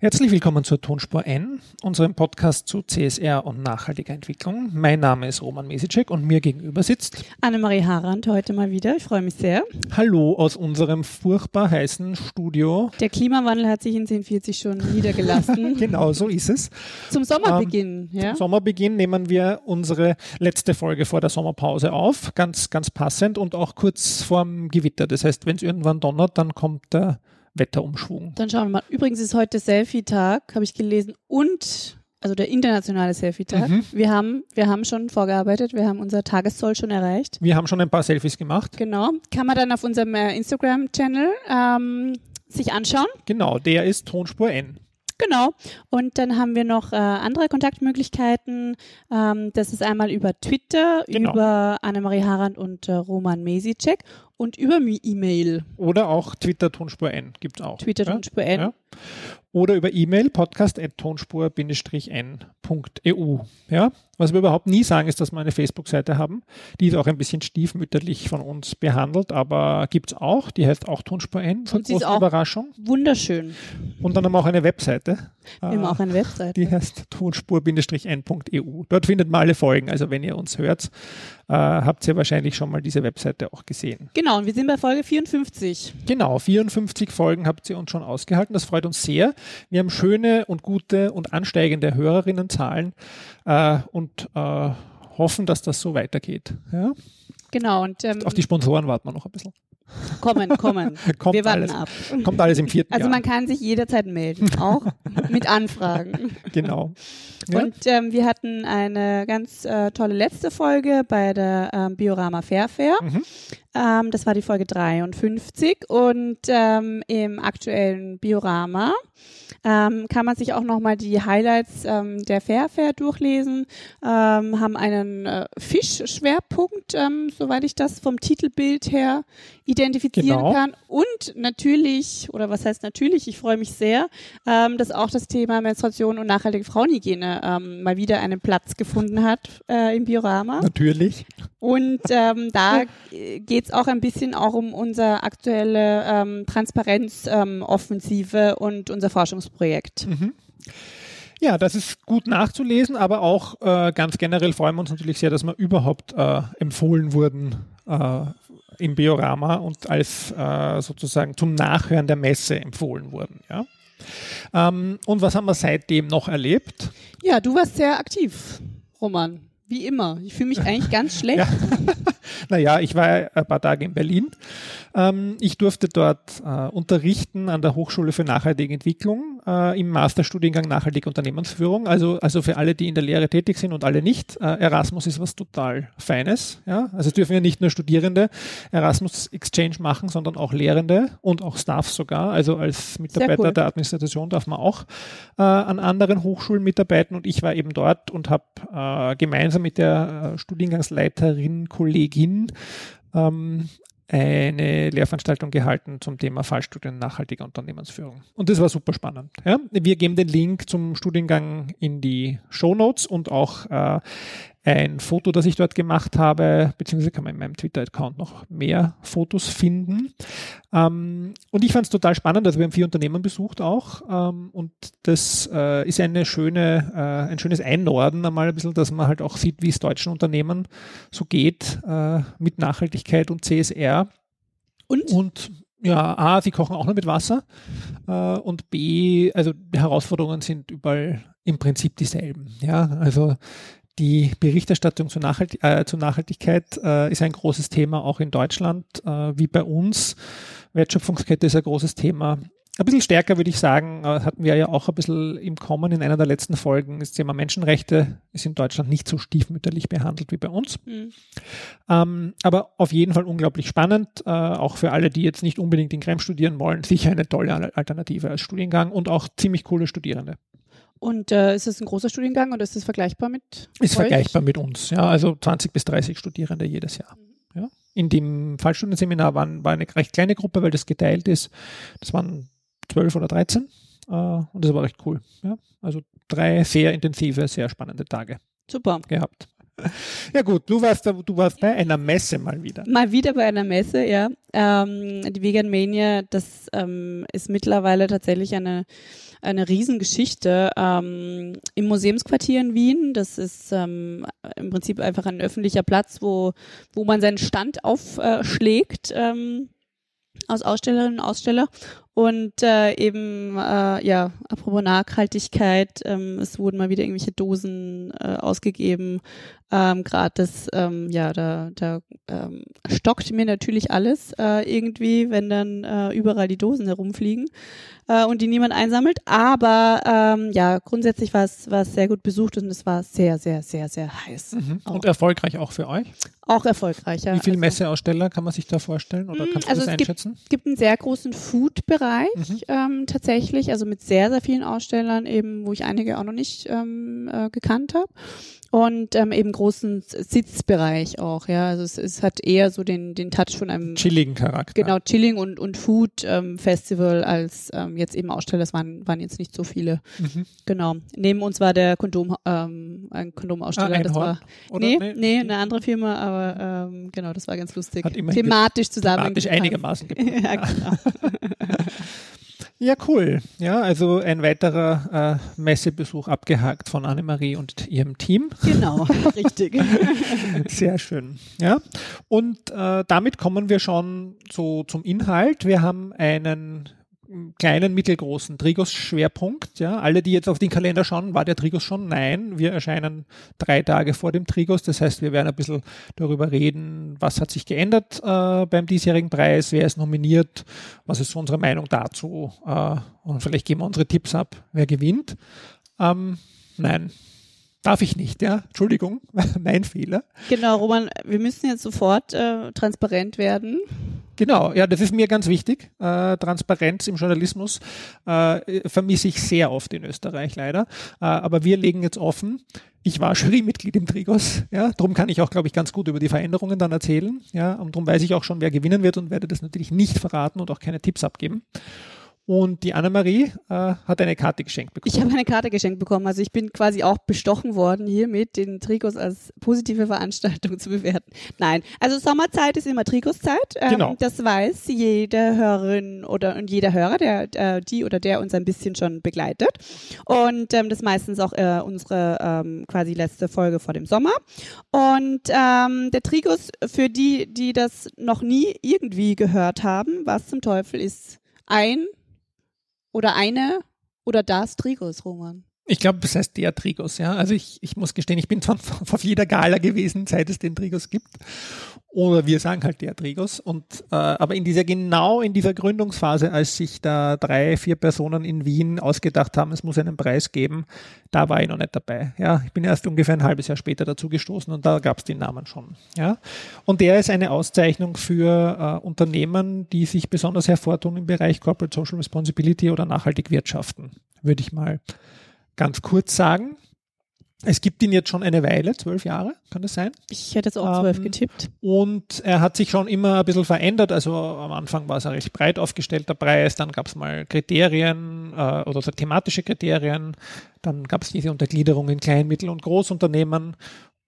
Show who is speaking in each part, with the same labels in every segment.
Speaker 1: Herzlich willkommen zur Tonspur N, unserem Podcast zu CSR und nachhaltiger Entwicklung. Mein Name ist Roman Mesicek und mir gegenüber sitzt
Speaker 2: Annemarie Harand heute mal wieder. Ich freue mich sehr.
Speaker 1: Hallo aus unserem furchtbar heißen Studio.
Speaker 2: Der Klimawandel hat sich in 1040 schon niedergelassen.
Speaker 1: genau, so ist es.
Speaker 2: Zum Sommerbeginn, ähm, ja?
Speaker 1: Zum Sommerbeginn nehmen wir unsere letzte Folge vor der Sommerpause auf. Ganz, ganz passend und auch kurz vorm Gewitter. Das heißt, wenn es irgendwann donnert, dann kommt der Wetterumschwung.
Speaker 2: Dann schauen wir mal. Übrigens ist heute Selfie-Tag, habe ich gelesen, und also der internationale Selfie-Tag. Mhm. Wir, haben, wir haben schon vorgearbeitet, wir haben unser Tageszoll schon erreicht.
Speaker 1: Wir haben schon ein paar Selfies gemacht.
Speaker 2: Genau. Kann man dann auf unserem äh, Instagram-Channel ähm, sich anschauen.
Speaker 1: Genau, der ist Tonspur N.
Speaker 2: Genau. Und dann haben wir noch äh, andere Kontaktmöglichkeiten. Ähm, das ist einmal über Twitter, genau. über Annemarie Harand und äh, Roman Mesicek und über E-Mail.
Speaker 1: Oder auch Twitter Tonspur N gibt es auch.
Speaker 2: Twitter Tonspur N. Ja
Speaker 1: oder über E-Mail podcast.tonspur-n.eu. Ja? Was wir überhaupt nie sagen, ist, dass wir eine Facebook-Seite haben. Die ist auch ein bisschen stiefmütterlich von uns behandelt, aber gibt es auch. Die heißt auch Tonspur N.
Speaker 2: Und sie ist auch Überraschung. wunderschön.
Speaker 1: Und dann haben wir auch eine Webseite.
Speaker 2: Wir haben auch eine Webseite.
Speaker 1: Die heißt tonspur-n.eu. Dort findet man alle Folgen. Also wenn ihr uns hört, äh, habt ihr wahrscheinlich schon mal diese Webseite auch gesehen.
Speaker 2: Genau, und wir sind bei Folge 54.
Speaker 1: Genau, 54 Folgen habt ihr uns schon ausgehalten. Das freut uns sehr. Wir haben schöne und gute und ansteigende Hörerinnenzahlen äh, und äh, hoffen, dass das so weitergeht. Ja?
Speaker 2: Genau. Und,
Speaker 1: ähm, Auf die Sponsoren warten wir noch ein bisschen.
Speaker 2: Kommen, kommen.
Speaker 1: kommt wir warten alles, ab. Kommt alles im vierten
Speaker 2: Also
Speaker 1: Jahr.
Speaker 2: man kann sich jederzeit melden, auch mit Anfragen.
Speaker 1: Genau.
Speaker 2: Ja. Und ähm, wir hatten eine ganz äh, tolle letzte Folge bei der ähm, Biorama Fair Fair. Mhm. Ähm, das war die Folge 53 und ähm, im aktuellen Biorama ähm, kann man sich auch nochmal die Highlights ähm, der Fair Fair durchlesen, ähm, haben einen äh, Fischschwerpunkt, ähm, soweit ich das vom Titelbild her identifizieren genau. kann. Und natürlich, oder was heißt natürlich, ich freue mich sehr, ähm, dass auch das Thema Menstruation und nachhaltige Frauenhygiene ähm, mal wieder einen Platz gefunden hat äh, im Biorama.
Speaker 1: Natürlich.
Speaker 2: Und ähm, da geht es auch ein bisschen auch um unsere aktuelle ähm, Transparenzoffensive ähm, und unser Forschungsprojekt. Mhm.
Speaker 1: Ja, das ist gut nachzulesen, aber auch äh, ganz generell freuen wir uns natürlich sehr, dass wir überhaupt äh, empfohlen wurden äh, im Biorama und als äh, sozusagen zum Nachhören der Messe empfohlen wurden. Ja? Ähm, und was haben wir seitdem noch erlebt?
Speaker 2: Ja, du warst sehr aktiv, Roman. Wie immer. Ich fühle mich eigentlich ganz schlecht. Ja.
Speaker 1: Naja, ich war ein paar Tage in Berlin. Ähm, ich durfte dort äh, unterrichten an der Hochschule für nachhaltige Entwicklung äh, im Masterstudiengang Nachhaltige Unternehmensführung. Also, also für alle, die in der Lehre tätig sind und alle nicht. Äh, Erasmus ist was total Feines. Ja? Also dürfen ja nicht nur Studierende Erasmus Exchange machen, sondern auch Lehrende und auch Staff sogar. Also als Mitarbeiter cool. der Administration darf man auch äh, an anderen Hochschulen mitarbeiten. Und ich war eben dort und habe äh, gemeinsam mit der äh, Studiengangsleiterin, Kollegin ähm, eine Lehrveranstaltung gehalten zum Thema Fallstudien nachhaltiger Unternehmensführung. Und das war super spannend. Ja? Wir geben den Link zum Studiengang in die Show Notes und auch äh, ein Foto, das ich dort gemacht habe, beziehungsweise kann man in meinem Twitter-Account noch mehr Fotos finden. Ähm, und ich fand es total spannend, also wir haben vier Unternehmen besucht auch ähm, und das äh, ist eine schöne, äh, ein schönes Einnorden einmal ein bisschen, dass man halt auch sieht, wie es deutschen Unternehmen so geht äh, mit Nachhaltigkeit und CSR. Und? Und ja, A, sie kochen auch noch mit Wasser äh, und B, also die Herausforderungen sind überall im Prinzip dieselben. Ja, also die Berichterstattung zur, Nachhalt äh, zur Nachhaltigkeit äh, ist ein großes Thema auch in Deutschland, äh, wie bei uns. Wertschöpfungskette ist ein großes Thema. Ein bisschen stärker würde ich sagen, äh, hatten wir ja auch ein bisschen im Kommen in einer der letzten Folgen, das Thema Menschenrechte ist in Deutschland nicht so stiefmütterlich behandelt wie bei uns. Mhm. Ähm, aber auf jeden Fall unglaublich spannend, äh, auch für alle, die jetzt nicht unbedingt in Krem studieren wollen, sicher eine tolle Alternative als Studiengang und auch ziemlich coole Studierende.
Speaker 2: Und äh, ist das ein großer Studiengang oder ist das vergleichbar mit?
Speaker 1: Ist euch? vergleichbar mit uns, ja. Also 20 bis 30 Studierende jedes Jahr. Mhm. Ja. In dem Fallstudienseminar waren, war eine recht kleine Gruppe, weil das geteilt ist. Das waren 12 oder 13 äh, und das war recht cool. Ja. Also drei sehr intensive, sehr spannende Tage.
Speaker 2: Super.
Speaker 1: Gehabt. Ja gut, du warst, du warst bei einer Messe mal wieder.
Speaker 2: Mal wieder bei einer Messe, ja. Ähm, die Vegan Mania, das ähm, ist mittlerweile tatsächlich eine eine Riesengeschichte ähm, im Museumsquartier in Wien. Das ist ähm, im Prinzip einfach ein öffentlicher Platz, wo, wo man seinen Stand aufschlägt. Äh, ähm, aus Ausstellerinnen und Aussteller und äh, eben, äh, ja, apropos Nachhaltigkeit, ähm, es wurden mal wieder irgendwelche Dosen äh, ausgegeben, ähm, gratis. Ähm, ja, da, da ähm, stockt mir natürlich alles äh, irgendwie, wenn dann äh, überall die Dosen herumfliegen äh, und die niemand einsammelt. Aber ähm, ja, grundsätzlich war es war es sehr gut besucht und es war sehr, sehr, sehr, sehr heiß.
Speaker 1: Mhm. Und erfolgreich auch für euch?
Speaker 2: Auch erfolgreich, ja.
Speaker 1: Wie viele also, Messeaussteller kann man sich da vorstellen oder hm, kannst du also das einschätzen?
Speaker 2: Es gibt, gibt einen sehr großen Food-Bereich Bereich mhm. ähm, tatsächlich, also mit sehr, sehr vielen Ausstellern eben, wo ich einige auch noch nicht ähm, äh, gekannt habe und ähm, eben großen Sitzbereich auch, ja. Also es, es hat eher so den, den Touch von einem
Speaker 1: chilligen Charakter.
Speaker 2: Genau, Chilling und, und Food ähm, Festival als ähm, jetzt eben Aussteller, das waren, waren jetzt nicht so viele. Mhm. Genau. Neben uns war der Kondom, ähm, ein Kondomaussteller. Ah, das war nee, nee, nee, eine andere Firma, aber ähm, genau, das war ganz lustig.
Speaker 1: Hat
Speaker 2: thematisch zusammen.
Speaker 1: Thematisch einigermaßen gepasst. ja, genau. Ja, cool. Ja, also ein weiterer äh, Messebesuch abgehakt von Annemarie und ihrem Team.
Speaker 2: Genau, richtig.
Speaker 1: Sehr schön. Ja, und äh, damit kommen wir schon so zum Inhalt. Wir haben einen kleinen, mittelgroßen Trigos-Schwerpunkt. Ja, alle, die jetzt auf den Kalender schauen, war der Trigos schon? Nein, wir erscheinen drei Tage vor dem Trigos. Das heißt, wir werden ein bisschen darüber reden, was hat sich geändert äh, beim diesjährigen Preis, wer ist nominiert, was ist unsere Meinung dazu äh, und vielleicht geben wir unsere Tipps ab, wer gewinnt. Ähm, nein, Darf ich nicht, ja? Entschuldigung, mein Fehler.
Speaker 2: Genau, Roman, wir müssen jetzt sofort äh, transparent werden.
Speaker 1: Genau, ja, das ist mir ganz wichtig. Äh, Transparenz im Journalismus äh, vermisse ich sehr oft in Österreich leider. Äh, aber wir legen jetzt offen. Ich war Jurymitglied im Trigos, ja, darum kann ich auch, glaube ich, ganz gut über die Veränderungen dann erzählen, ja, und darum weiß ich auch schon, wer gewinnen wird und werde das natürlich nicht verraten und auch keine Tipps abgeben. Und die Annemarie äh, hat eine Karte geschenkt bekommen.
Speaker 2: Ich habe eine Karte geschenkt bekommen. Also ich bin quasi auch bestochen worden, hiermit den Trikots als positive Veranstaltung zu bewerten. Nein, also Sommerzeit ist immer Trikotzeit. Ähm, genau. Das weiß jede Hörerin oder und jeder Hörer, der äh, die oder der uns ein bisschen schon begleitet. Und ähm, das ist meistens auch äh, unsere ähm, quasi letzte Folge vor dem Sommer. Und ähm, der Trigos für die, die das noch nie irgendwie gehört haben, was zum Teufel ist ein oder eine oder das Trigos, Roman?
Speaker 1: Ich glaube, das heißt der Trigos, ja. Also ich, ich muss gestehen, ich bin zwar auf jeder Gala gewesen, seit es den Trigos gibt. Oder wir sagen halt der Trigos. Und äh, aber in dieser genau in dieser Gründungsphase, als sich da drei, vier Personen in Wien ausgedacht haben, es muss einen Preis geben, da war ich noch nicht dabei. Ja, ich bin erst ungefähr ein halbes Jahr später dazu gestoßen und da gab es den Namen schon. Ja, und der ist eine Auszeichnung für äh, Unternehmen, die sich besonders hervortun im Bereich Corporate Social Responsibility oder nachhaltig wirtschaften, würde ich mal ganz kurz sagen. Es gibt ihn jetzt schon eine Weile, zwölf Jahre, kann das sein?
Speaker 2: Ich hätte jetzt auch zwölf ähm, getippt.
Speaker 1: Und er hat sich schon immer ein bisschen verändert. Also am Anfang war es ein recht breit aufgestellter Preis, dann gab es mal Kriterien äh, oder so thematische Kriterien, dann gab es diese Untergliederung in Klein-, Mittel- und Großunternehmen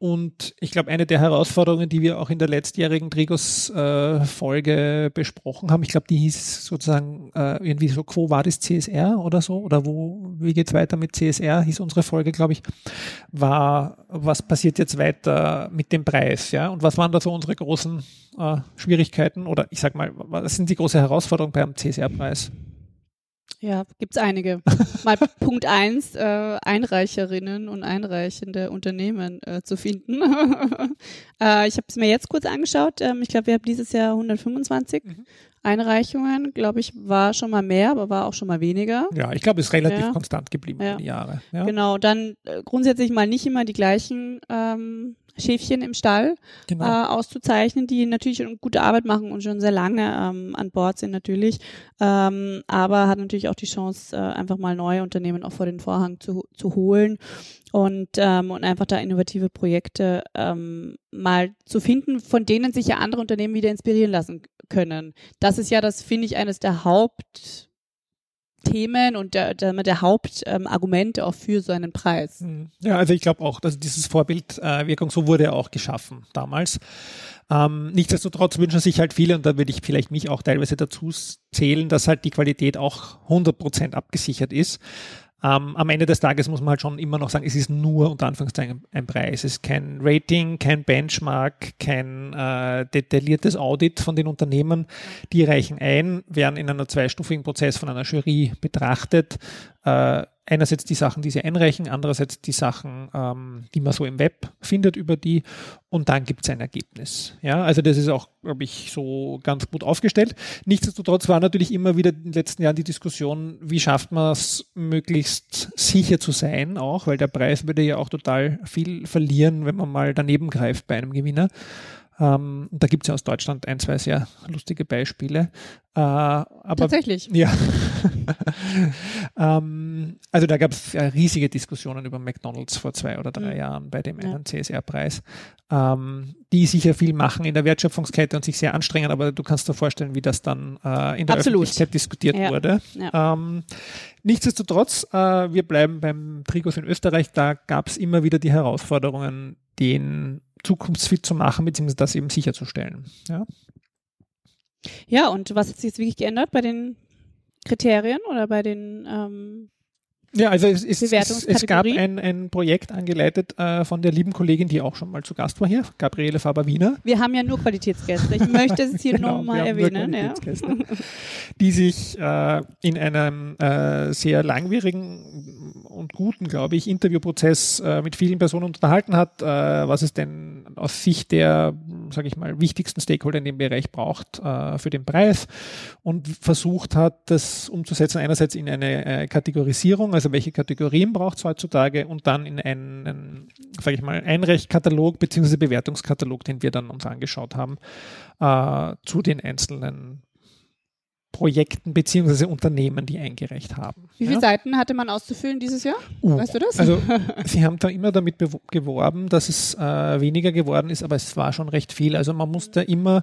Speaker 1: und ich glaube, eine der Herausforderungen, die wir auch in der letztjährigen Trigos-Folge äh, besprochen haben, ich glaube, die hieß sozusagen äh, irgendwie so, Quo war das CSR oder so, oder wo, wie geht's weiter mit CSR, hieß unsere Folge, glaube ich, war, was passiert jetzt weiter mit dem Preis, ja? Und was waren da so unsere großen äh, Schwierigkeiten oder ich sag mal, was sind die große Herausforderungen beim CSR-Preis?
Speaker 2: Ja, gibt's einige. Mal Punkt eins, äh, Einreicherinnen und einreichende Unternehmen äh, zu finden. äh, ich habe es mir jetzt kurz angeschaut. Ähm, ich glaube, wir haben dieses Jahr 125 mhm. Einreichungen. Glaube ich, war schon mal mehr, aber war auch schon mal weniger.
Speaker 1: Ja, ich glaube, es ist relativ ja. konstant geblieben ja. über die Jahre. Ja.
Speaker 2: Genau, dann äh, grundsätzlich mal nicht immer die gleichen ähm, Schäfchen im Stall genau. äh, auszuzeichnen, die natürlich gute Arbeit machen und schon sehr lange ähm, an Bord sind natürlich, ähm, aber hat natürlich auch die Chance, äh, einfach mal neue Unternehmen auch vor den Vorhang zu, zu holen und, ähm, und einfach da innovative Projekte ähm, mal zu finden, von denen sich ja andere Unternehmen wieder inspirieren lassen können. Das ist ja das, finde ich, eines der Haupt Themen und der, der, der Hauptargumente ähm, auch für so einen Preis.
Speaker 1: Hm. Ja, also ich glaube auch, dass dieses Vorbildwirkung äh, so wurde auch geschaffen damals. Ähm, nichtsdestotrotz wünschen sich halt viele, und da würde ich vielleicht mich auch teilweise dazu zählen, dass halt die Qualität auch 100% abgesichert ist. Ähm, am Ende des Tages muss man halt schon immer noch sagen, es ist nur unter Anführungszeichen ein Preis. Es ist kein Rating, kein Benchmark, kein äh, detailliertes Audit von den Unternehmen. Die reichen ein, werden in einem zweistufigen Prozess von einer Jury betrachtet. Äh, einerseits die Sachen, die sie einreichen, andererseits die Sachen, ähm, die man so im Web findet über die und dann gibt es ein Ergebnis. Ja, also das ist auch, glaube ich, so ganz gut aufgestellt. Nichtsdestotrotz war natürlich immer wieder in den letzten Jahren die Diskussion, wie schafft man es, möglichst sicher zu sein, auch, weil der Preis würde ja auch total viel verlieren, wenn man mal daneben greift bei einem Gewinner. Ähm, da gibt es ja aus Deutschland ein, zwei sehr lustige Beispiele.
Speaker 2: Äh, aber, Tatsächlich.
Speaker 1: Ja. ähm, also da gab es riesige Diskussionen über McDonalds vor zwei oder drei mhm. Jahren bei dem ja. einen CSR-Preis, ähm, die sicher viel machen in der Wertschöpfungskette und sich sehr anstrengen, aber du kannst dir vorstellen, wie das dann äh, in der Absolut. Öffentlichkeit diskutiert ja. wurde. Ja. Ähm, nichtsdestotrotz, äh, wir bleiben beim Trigos in Österreich, da gab es immer wieder die Herausforderungen, den zukunftsfit zu machen, beziehungsweise das eben sicherzustellen. Ja.
Speaker 2: Ja, und was hat sich jetzt wirklich geändert bei den Kriterien oder bei den ähm,
Speaker 1: ja, also es, es, es, es gab ein, ein Projekt angeleitet äh, von der lieben Kollegin, die auch schon mal zu Gast war hier, Gabriele Faber-Wiener.
Speaker 2: Wir haben ja nur Qualitätsgäste. Ich möchte es hier genau, nochmal erwähnen. Ja.
Speaker 1: Die sich äh, in einem äh, sehr langwierigen und guten, glaube ich, Interviewprozess äh, mit vielen Personen unterhalten hat, äh, was es denn aus Sicht der, sage ich mal, wichtigsten Stakeholder in dem Bereich braucht äh, für den Preis und versucht hat, das umzusetzen, einerseits in eine Kategorisierung, also welche Kategorien braucht es heutzutage und dann in einen, sage ich mal, Einrechtkatalog bzw. Bewertungskatalog, den wir dann uns angeschaut haben, äh, zu den einzelnen Projekten beziehungsweise Unternehmen, die eingereicht haben.
Speaker 2: Wie viele ja? Seiten hatte man auszufüllen dieses Jahr?
Speaker 1: Uh, weißt du das? Also sie haben da immer damit geworben, dass es äh, weniger geworden ist, aber es war schon recht viel. Also man musste immer,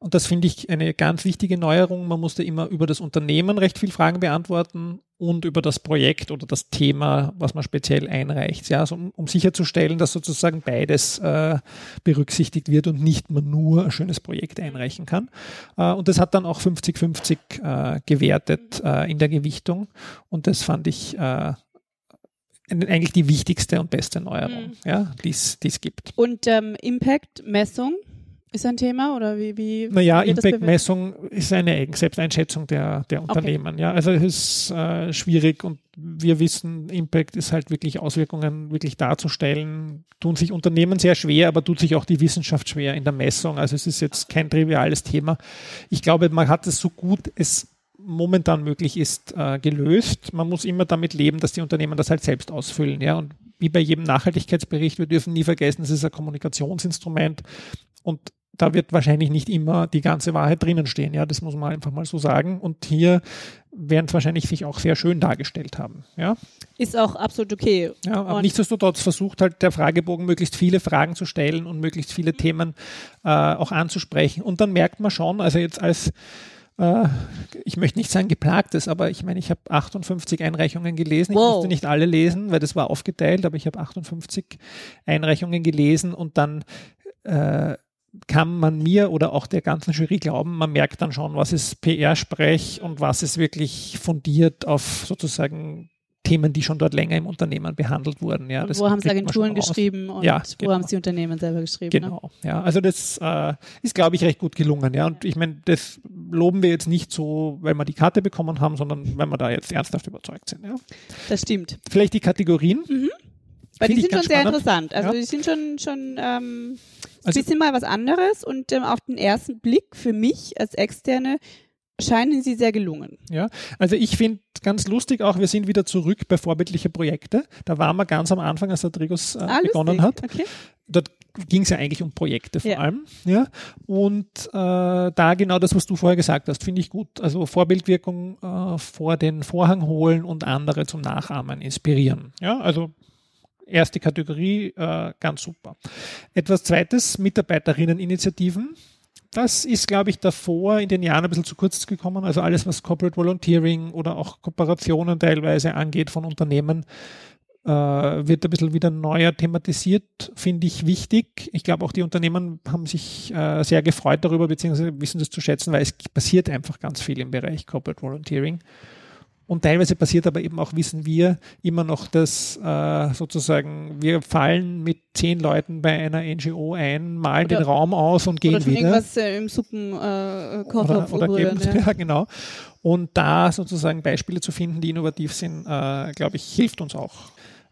Speaker 1: und das finde ich eine ganz wichtige Neuerung, man musste immer über das Unternehmen recht viel Fragen beantworten und über das Projekt oder das Thema, was man speziell einreicht. Ja, also um, um sicherzustellen, dass sozusagen beides äh, berücksichtigt wird und nicht man nur ein schönes Projekt einreichen kann. Äh, und das hat dann auch 50-50 äh, gewertet äh, in der Gewichtung. Und das fand ich äh, eigentlich die wichtigste und beste Neuerung, mhm. ja, die es gibt.
Speaker 2: Und ähm, Impact-Messung ist ein Thema oder wie? wie
Speaker 1: naja, Impact-Messung ist eine Selbsteinschätzung der, der Unternehmen. Okay. Ja, also es ist äh, schwierig und wir wissen, Impact ist halt wirklich Auswirkungen wirklich darzustellen. Tun sich Unternehmen sehr schwer, aber tut sich auch die Wissenschaft schwer in der Messung. Also es ist jetzt kein triviales Thema. Ich glaube, man hat es so gut es momentan möglich ist, äh, gelöst. Man muss immer damit leben, dass die Unternehmen das halt selbst ausfüllen. Ja? Und wie bei jedem Nachhaltigkeitsbericht, wir dürfen nie vergessen, es ist ein Kommunikationsinstrument und da wird wahrscheinlich nicht immer die ganze Wahrheit drinnen stehen. Ja, das muss man einfach mal so sagen. Und hier werden es wahrscheinlich sich auch sehr schön dargestellt haben. Ja.
Speaker 2: Ist auch absolut okay.
Speaker 1: Ja, aber und nichtsdestotrotz versucht halt der Fragebogen möglichst viele Fragen zu stellen und möglichst viele Themen äh, auch anzusprechen. Und dann merkt man schon, also jetzt als äh, ich möchte nicht sagen geplagtes, aber ich meine, ich habe 58 Einreichungen gelesen. Wow. Ich musste nicht alle lesen, weil das war aufgeteilt, aber ich habe 58 Einreichungen gelesen und dann äh, kann man mir oder auch der ganzen Jury glauben, man merkt dann schon, was ist PR-Sprech und was ist wirklich fundiert auf sozusagen Themen, die schon dort länger im Unternehmen behandelt wurden. Ja,
Speaker 2: wo haben es Agenturen geschrieben und ja, wo genau. haben es die Unternehmen selber geschrieben?
Speaker 1: Ne? Genau, ne? ja. Also das äh, ist, glaube ich, recht gut gelungen. Ja, und ich meine, das loben wir jetzt nicht so, weil wir die Karte bekommen haben, sondern weil wir da jetzt ernsthaft überzeugt sind. Ja.
Speaker 2: Das stimmt.
Speaker 1: Vielleicht die Kategorien. Mhm.
Speaker 2: Weil die sind schon sehr interessant. Also ja. die sind schon, schon ähm, also, bisschen mal was anderes und ähm, auf den ersten Blick für mich als Externe scheinen sie sehr gelungen.
Speaker 1: Ja, also ich finde ganz lustig auch, wir sind wieder zurück bei vorbildliche Projekte. Da waren wir ganz am Anfang, als der Trigos äh, ah, begonnen hat. Okay. Dort ging es ja eigentlich um Projekte vor ja. allem. Ja? Und äh, da genau das, was du vorher gesagt hast, finde ich gut. Also Vorbildwirkung äh, vor den Vorhang holen und andere zum Nachahmen inspirieren. Ja, also erste Kategorie, äh, ganz super. Etwas zweites, Mitarbeiterinneninitiativen. Das ist, glaube ich, davor in den Jahren ein bisschen zu kurz gekommen. Also alles, was Corporate Volunteering oder auch Kooperationen teilweise angeht von Unternehmen, äh, wird ein bisschen wieder neuer thematisiert, finde ich wichtig. Ich glaube, auch die Unternehmen haben sich äh, sehr gefreut darüber, beziehungsweise wissen das zu schätzen, weil es passiert einfach ganz viel im Bereich Corporate Volunteering. Und teilweise passiert aber eben auch, wissen wir, immer noch, dass äh, sozusagen wir fallen mit zehn Leuten bei einer NGO ein, malen oder, den Raum aus und gehen
Speaker 2: oder
Speaker 1: wieder.
Speaker 2: Irgendwas äh, im Suppenkochtopf
Speaker 1: äh, oder, oder geben, ja. ja. genau. Und da sozusagen Beispiele zu finden, die innovativ sind, äh, glaube ich, hilft uns auch.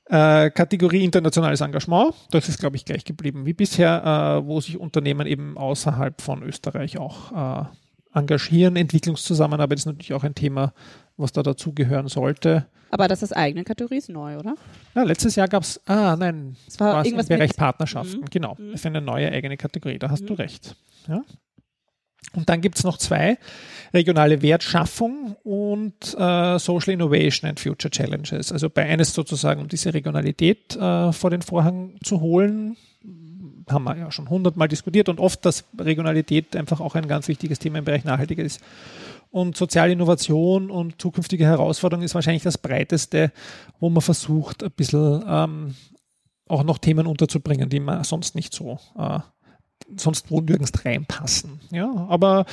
Speaker 1: Äh, Kategorie internationales Engagement, das ist, glaube ich, gleich geblieben wie bisher, äh, wo sich Unternehmen eben außerhalb von Österreich auch engagieren. Entwicklungszusammenarbeit ist natürlich auch ein Thema, was da dazugehören sollte.
Speaker 2: Aber das ist eigene Kategorie, ist neu, oder?
Speaker 1: Ja, letztes Jahr gab es, ah nein, es war irgendwas im Bereich mit? Partnerschaften, mhm. genau. Mhm. Das ist eine neue eigene Kategorie, da hast mhm. du recht. Ja. Und dann gibt es noch zwei, regionale Wertschaffung und äh, Social Innovation and Future Challenges. Also bei eines sozusagen, um diese Regionalität äh, vor den Vorhang zu holen, haben wir ja schon hundertmal diskutiert und oft, dass Regionalität einfach auch ein ganz wichtiges Thema im Bereich Nachhaltigkeit ist. Und soziale Innovation und zukünftige Herausforderungen ist wahrscheinlich das breiteste, wo man versucht, ein bisschen ähm, auch noch Themen unterzubringen, die man sonst nicht so, äh, sonst wo nirgends reinpassen. Ja, aber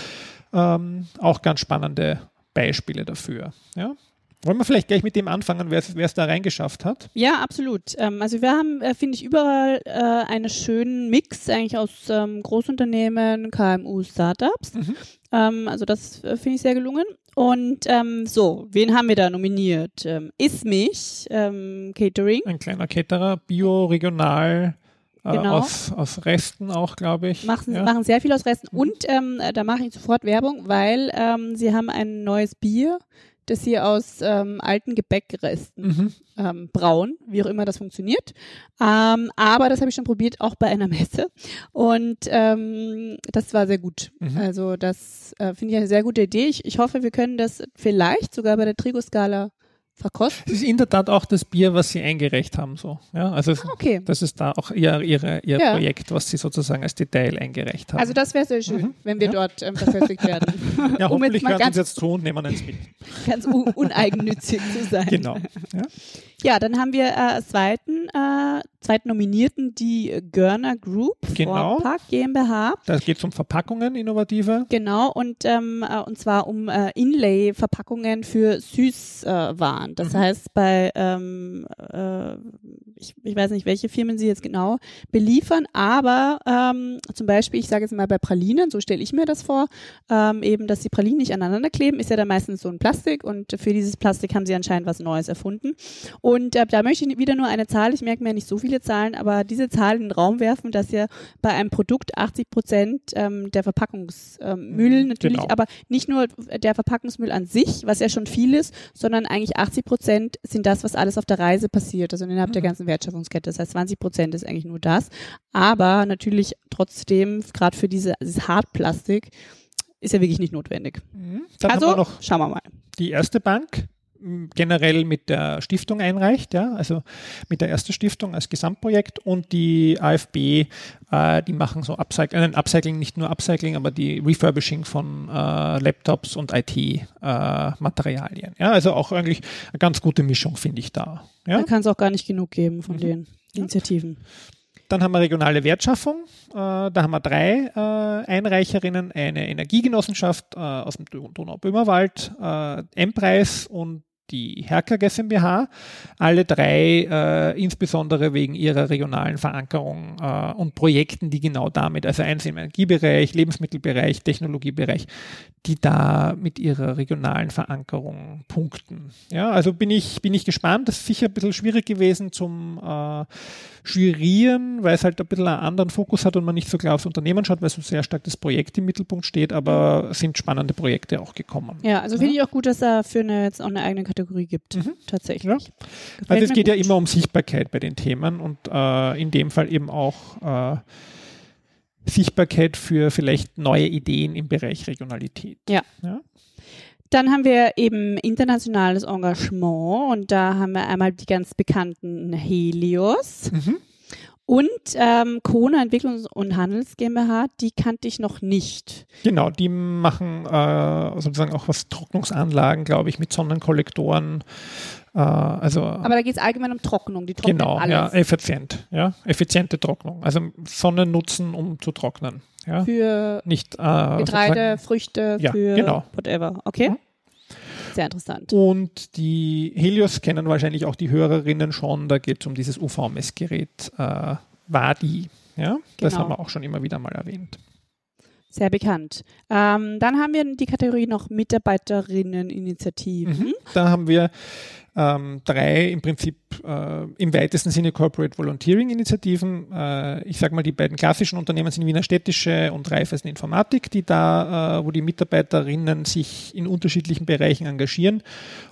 Speaker 1: ähm, auch ganz spannende Beispiele dafür. Ja. Wollen wir vielleicht gleich mit dem anfangen, wer es da reingeschafft hat?
Speaker 2: Ja, absolut. Ähm, also wir haben, äh, finde ich, überall äh, einen schönen Mix eigentlich aus ähm, Großunternehmen, KMU, Startups. Mhm. Ähm, also das äh, finde ich sehr gelungen. Und ähm, so, wen haben wir da nominiert? Ähm, Ismich, ähm, Catering.
Speaker 1: Ein kleiner Caterer, bio, regional, äh, genau. aus, aus Resten auch, glaube ich.
Speaker 2: Machen, ja. machen sehr viel aus Resten. Mhm. Und ähm, da mache ich sofort Werbung, weil ähm, sie haben ein neues Bier das sie aus ähm, alten Gebäckresten mhm. ähm, brauen, wie auch immer das funktioniert. Ähm, aber das habe ich schon probiert, auch bei einer Messe. Und ähm, das war sehr gut. Mhm. Also das äh, finde ich eine sehr gute Idee. Ich, ich hoffe, wir können das vielleicht sogar bei der Trigo-Skala verkosten?
Speaker 1: Es ist in der Tat auch das Bier, was Sie eingereicht haben. So. Ja, also ah, okay. das ist da auch Ihr, ihre, ihr ja. Projekt, was Sie sozusagen als Detail eingereicht haben.
Speaker 2: Also das wäre sehr schön, mhm. wenn wir ja. dort ähm, verköstigt werden.
Speaker 1: Ja, um hoffentlich hören uns jetzt zu und nehmen eins mit.
Speaker 2: Ganz uneigennützig zu sein.
Speaker 1: Genau. Ja.
Speaker 2: Ja, dann haben wir äh, zweiten, äh, zweiten Nominierten, die Görner Group
Speaker 1: genau.
Speaker 2: Park GmbH.
Speaker 1: Da geht es um Verpackungen, innovative.
Speaker 2: Genau, und, ähm, äh, und zwar um äh, Inlay-Verpackungen für Süßwaren. Das mhm. heißt, bei, ähm, äh, ich, ich weiß nicht, welche Firmen sie jetzt genau beliefern, aber ähm, zum Beispiel, ich sage jetzt mal bei Pralinen, so stelle ich mir das vor, ähm, eben, dass die Pralinen nicht aneinander kleben, ist ja dann meistens so ein Plastik und für dieses Plastik haben sie anscheinend was Neues erfunden. Und äh, da möchte ich wieder nur eine Zahl, ich merke mir nicht so viele Zahlen, aber diese Zahl in den Raum werfen, dass ja bei einem Produkt 80 Prozent ähm, der Verpackungsmüll ähm, natürlich, genau. aber nicht nur der Verpackungsmüll an sich, was ja schon viel ist, sondern eigentlich 80 Prozent sind das, was alles auf der Reise passiert, also innerhalb mhm. der ganzen Wertschöpfungskette. Das heißt, 20 Prozent ist eigentlich nur das. Aber natürlich trotzdem, gerade für diese, dieses Hartplastik, ist ja wirklich nicht notwendig.
Speaker 1: Mhm. also, schauen wir mal. Die erste Bank, generell mit der Stiftung einreicht, ja, also mit der ersten Stiftung als Gesamtprojekt und die AFB, äh, die machen so Upcycling, äh, Upcycling, nicht nur Upcycling, aber die Refurbishing von äh, Laptops und IT-Materialien. Äh, ja, also auch eigentlich eine ganz gute Mischung, finde ich da. Ja?
Speaker 2: Da kann es auch gar nicht genug geben von mhm. den Initiativen.
Speaker 1: Dann haben wir regionale Wertschaffung. Äh, da haben wir drei äh, Einreicherinnen, eine Energiegenossenschaft äh, aus dem Donau-Böhmerwald, äh, M-Preis und die Herker GmbH, alle drei äh, insbesondere wegen ihrer regionalen Verankerung äh, und Projekten, die genau damit, also eins im Energiebereich, Lebensmittelbereich, Technologiebereich, die da mit ihrer regionalen Verankerung punkten. Ja, also bin ich, bin ich gespannt. Das ist sicher ein bisschen schwierig gewesen zum äh, Jurieren, weil es halt ein bisschen einen anderen Fokus hat und man nicht so klar aufs Unternehmen schaut, weil so sehr stark das Projekt im Mittelpunkt steht, aber sind spannende Projekte auch gekommen.
Speaker 2: Ja, also finde ich auch gut, dass da für eine, jetzt auch eine eigene Kategorie gibt, mhm. tatsächlich. Ja.
Speaker 1: Also es geht gut. ja immer um Sichtbarkeit bei den Themen und äh, in dem Fall eben auch äh, Sichtbarkeit für vielleicht neue Ideen im Bereich Regionalität.
Speaker 2: Ja. ja. Dann haben wir eben internationales Engagement und da haben wir einmal die ganz bekannten Helios. Mhm. Und ähm, Kona Entwicklungs- und Handels GmbH, die kannte ich noch nicht.
Speaker 1: Genau, die machen äh, sozusagen auch was Trocknungsanlagen, glaube ich, mit Sonnenkollektoren. Äh, also
Speaker 2: Aber da geht es allgemein um Trocknung. Die trocknen
Speaker 1: genau,
Speaker 2: alles.
Speaker 1: ja, effizient, ja, effiziente Trocknung. Also Sonne nutzen, um zu trocknen. Ja,
Speaker 2: Für
Speaker 1: nicht äh,
Speaker 2: Getreide, Früchte,
Speaker 1: Ja,
Speaker 2: für
Speaker 1: genau.
Speaker 2: whatever. Okay.
Speaker 1: Mhm.
Speaker 2: Sehr interessant.
Speaker 1: Und die Helios kennen wahrscheinlich auch die Hörerinnen schon. Da geht es um dieses UV-Messgerät äh, WADI. Ja, das
Speaker 2: Genau.
Speaker 1: haben wir auch schon immer wieder mal erwähnt.
Speaker 2: Sehr bekannt. Ähm, dann haben wir die Kategorie noch Mitarbeiterinnen-Initiativen.
Speaker 1: Mhm. Da haben wir ähm, drei im Prinzip äh, im weitesten Sinne Corporate Volunteering Initiativen. Äh, ich sage mal, die beiden klassischen Unternehmen sind Wiener Städtische und Raiffeisen Informatik, die da, äh, wo die Mitarbeiterinnen sich in unterschiedlichen Bereichen engagieren.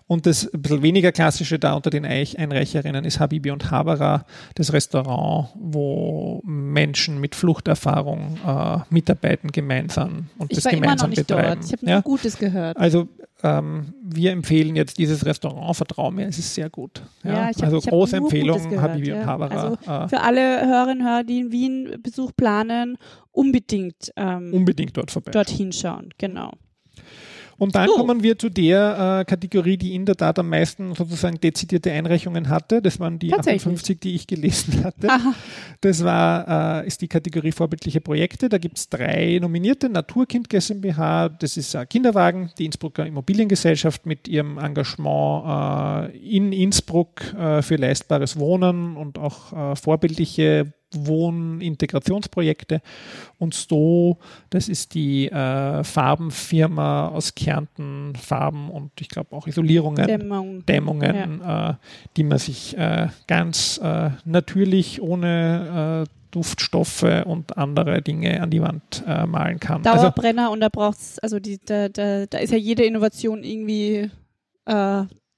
Speaker 1: Und das ein bisschen weniger klassische da unter den Eich- Einreicherinnen ist Habibi und Habara, das Restaurant, wo Menschen mit Fluchterfahrung äh, mitarbeiten gemeinsam und
Speaker 2: Ich
Speaker 1: das
Speaker 2: war immer
Speaker 1: gemeinsam
Speaker 2: noch nicht
Speaker 1: betreiben.
Speaker 2: dort. Ich habe
Speaker 1: ja?
Speaker 2: Gutes gehört.
Speaker 1: Also ähm, wir empfehlen jetzt dieses Restaurant, vertrau mir, es ist sehr gut. Ja,
Speaker 2: Ja, ich hab-
Speaker 1: also große Empfehlung,
Speaker 2: gehört,
Speaker 1: Habibi und
Speaker 2: ja.
Speaker 1: Habara.
Speaker 2: Also
Speaker 1: äh,
Speaker 2: Für alle Hörerinnen und Hörer, die in Wien Besuch planen, unbedingt ähm,
Speaker 1: unbedingt dort vorbei.
Speaker 2: dorthin schauen. Genau.
Speaker 1: Und dann
Speaker 2: So.
Speaker 1: kommen wir zu der äh, Kategorie, die in der Tat am meisten sozusagen dezidierte Einreichungen hatte. Das waren die
Speaker 2: Tatsächlich.
Speaker 1: 58, die ich gelesen hatte.
Speaker 2: Aha.
Speaker 1: Das war, äh, ist die Kategorie vorbildliche Projekte. Da gibt es drei Nominierte. Naturkind GmbH, das ist ein Kinderwagen, die Innsbrucker Immobiliengesellschaft mit ihrem Engagement äh, in Innsbruck äh, für leistbares Wohnen und auch äh, vorbildliche Wohnintegrationsprojekte. Und Sto, das ist die äh, Farbenfirma aus Kärnten, Farben und ich glaube auch Isolierungen.
Speaker 2: Dämmung.
Speaker 1: Dämmungen, äh, die man sich äh, ganz äh, natürlich ohne äh, Duftstoffe und andere Dinge an die Wand äh, malen kann. Also,
Speaker 2: Dauerbrenner und da braucht's, also die, da, da, da ist ja jede Innovation irgendwie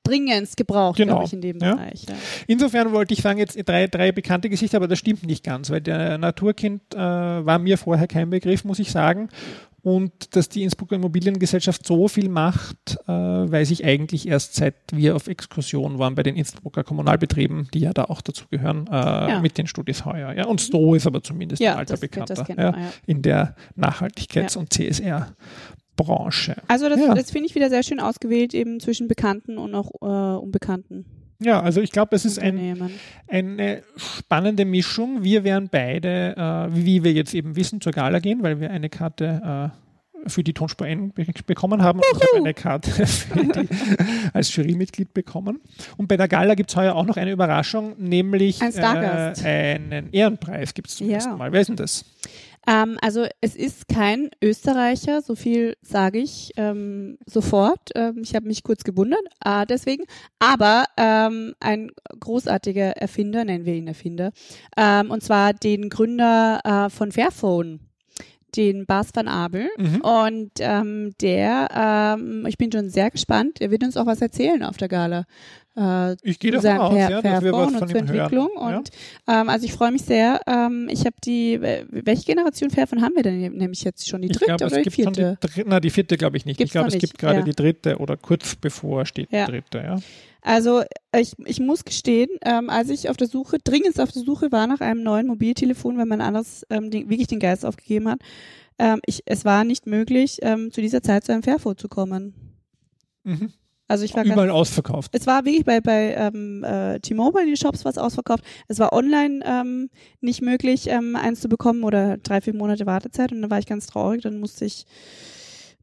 Speaker 2: dringendst gebraucht,
Speaker 1: Genau,
Speaker 2: glaube ich, in dem
Speaker 1: ja.
Speaker 2: Bereich. Ja.
Speaker 1: insofern wollte ich sagen, jetzt drei, drei bekannte Gesichter, aber das stimmt nicht ganz, weil der Naturkind äh, war mir vorher kein Begriff, muss ich sagen. Und dass die Innsbrucker Immobiliengesellschaft so viel macht, äh, weiß ich eigentlich erst seit wir auf Exkursion waren bei den Innsbrucker Kommunalbetrieben, die ja da auch dazu gehören, äh, mit den Studis heuer. Ja. Und Sto ist aber zumindest
Speaker 2: Ja,
Speaker 1: ein alter
Speaker 2: das
Speaker 1: Bekannter
Speaker 2: das
Speaker 1: ja,
Speaker 2: ja.
Speaker 1: in der Nachhaltigkeits- und CSR-Branche.
Speaker 2: Also das,
Speaker 1: Ja.
Speaker 2: das finde ich wieder sehr schön ausgewählt, eben zwischen Bekannten und auch äh, Unbekannten
Speaker 1: Ja, also ich glaube, das ist ein, eine spannende Mischung. Wir werden beide, äh, wie wir jetzt eben wissen, zur Gala gehen, weil wir eine Karte äh, für die Tonspur N be bekommen haben und ich habe eine Karte die, als Jurymitglied bekommen. Und bei der Gala gibt es heuer auch noch eine Überraschung, nämlich
Speaker 2: Ein.
Speaker 1: Äh, einen Ehrenpreis gibt es zum
Speaker 2: Ja.
Speaker 1: ersten Mal. Wer ist denn das?
Speaker 2: Ähm, also es ist kein Österreicher, so viel sage ich ähm, sofort. Ähm, ich habe mich kurz gewundert, äh, deswegen. Aber ähm, ein großartiger Erfinder, nennen wir ihn Erfinder, ähm, und zwar den Gründer äh, von Fairphone, den Bas van Abel.
Speaker 1: Mhm.
Speaker 2: Und ähm, der, ähm, ich bin schon sehr gespannt, er wird uns auch was erzählen auf der Gala. Äh,
Speaker 1: Ich gehe davon aus, ja, dass wir was von ihm hören.
Speaker 2: Entwicklung.
Speaker 1: Ja.
Speaker 2: Und ähm, also ich freue mich sehr. Ähm, ich habe die, äh, welche Generation Fairphone haben wir denn nämlich jetzt schon? Die
Speaker 1: Ich
Speaker 2: dritte
Speaker 1: glaube,
Speaker 2: oder
Speaker 1: es
Speaker 2: die
Speaker 1: gibt schon
Speaker 2: vierte?
Speaker 1: die dritte, na, die vierte glaube ich nicht.
Speaker 2: Gibt's
Speaker 1: ich glaube, es gibt gerade
Speaker 2: ja.
Speaker 1: die dritte oder kurz bevor steht
Speaker 2: Ja.
Speaker 1: die dritte, ja.
Speaker 2: Also ich, ich muss gestehen, ähm, als ich auf der Suche, dringend auf der Suche war nach einem neuen Mobiltelefon, weil mein anderes ähm, den, wirklich den Geist aufgegeben hat, ähm, ich, es war nicht möglich, ähm, zu dieser Zeit zu einem Fairphone zu kommen.
Speaker 1: Mhm.
Speaker 2: Also ich war ganz
Speaker 1: Überall ausverkauft.
Speaker 2: Es war wirklich bei, bei ähm, äh, T-Mobile in den Shops was ausverkauft. Es war online ähm, nicht möglich, ähm, eins zu bekommen oder drei, vier Monate Wartezeit und dann war ich ganz traurig. Dann musste ich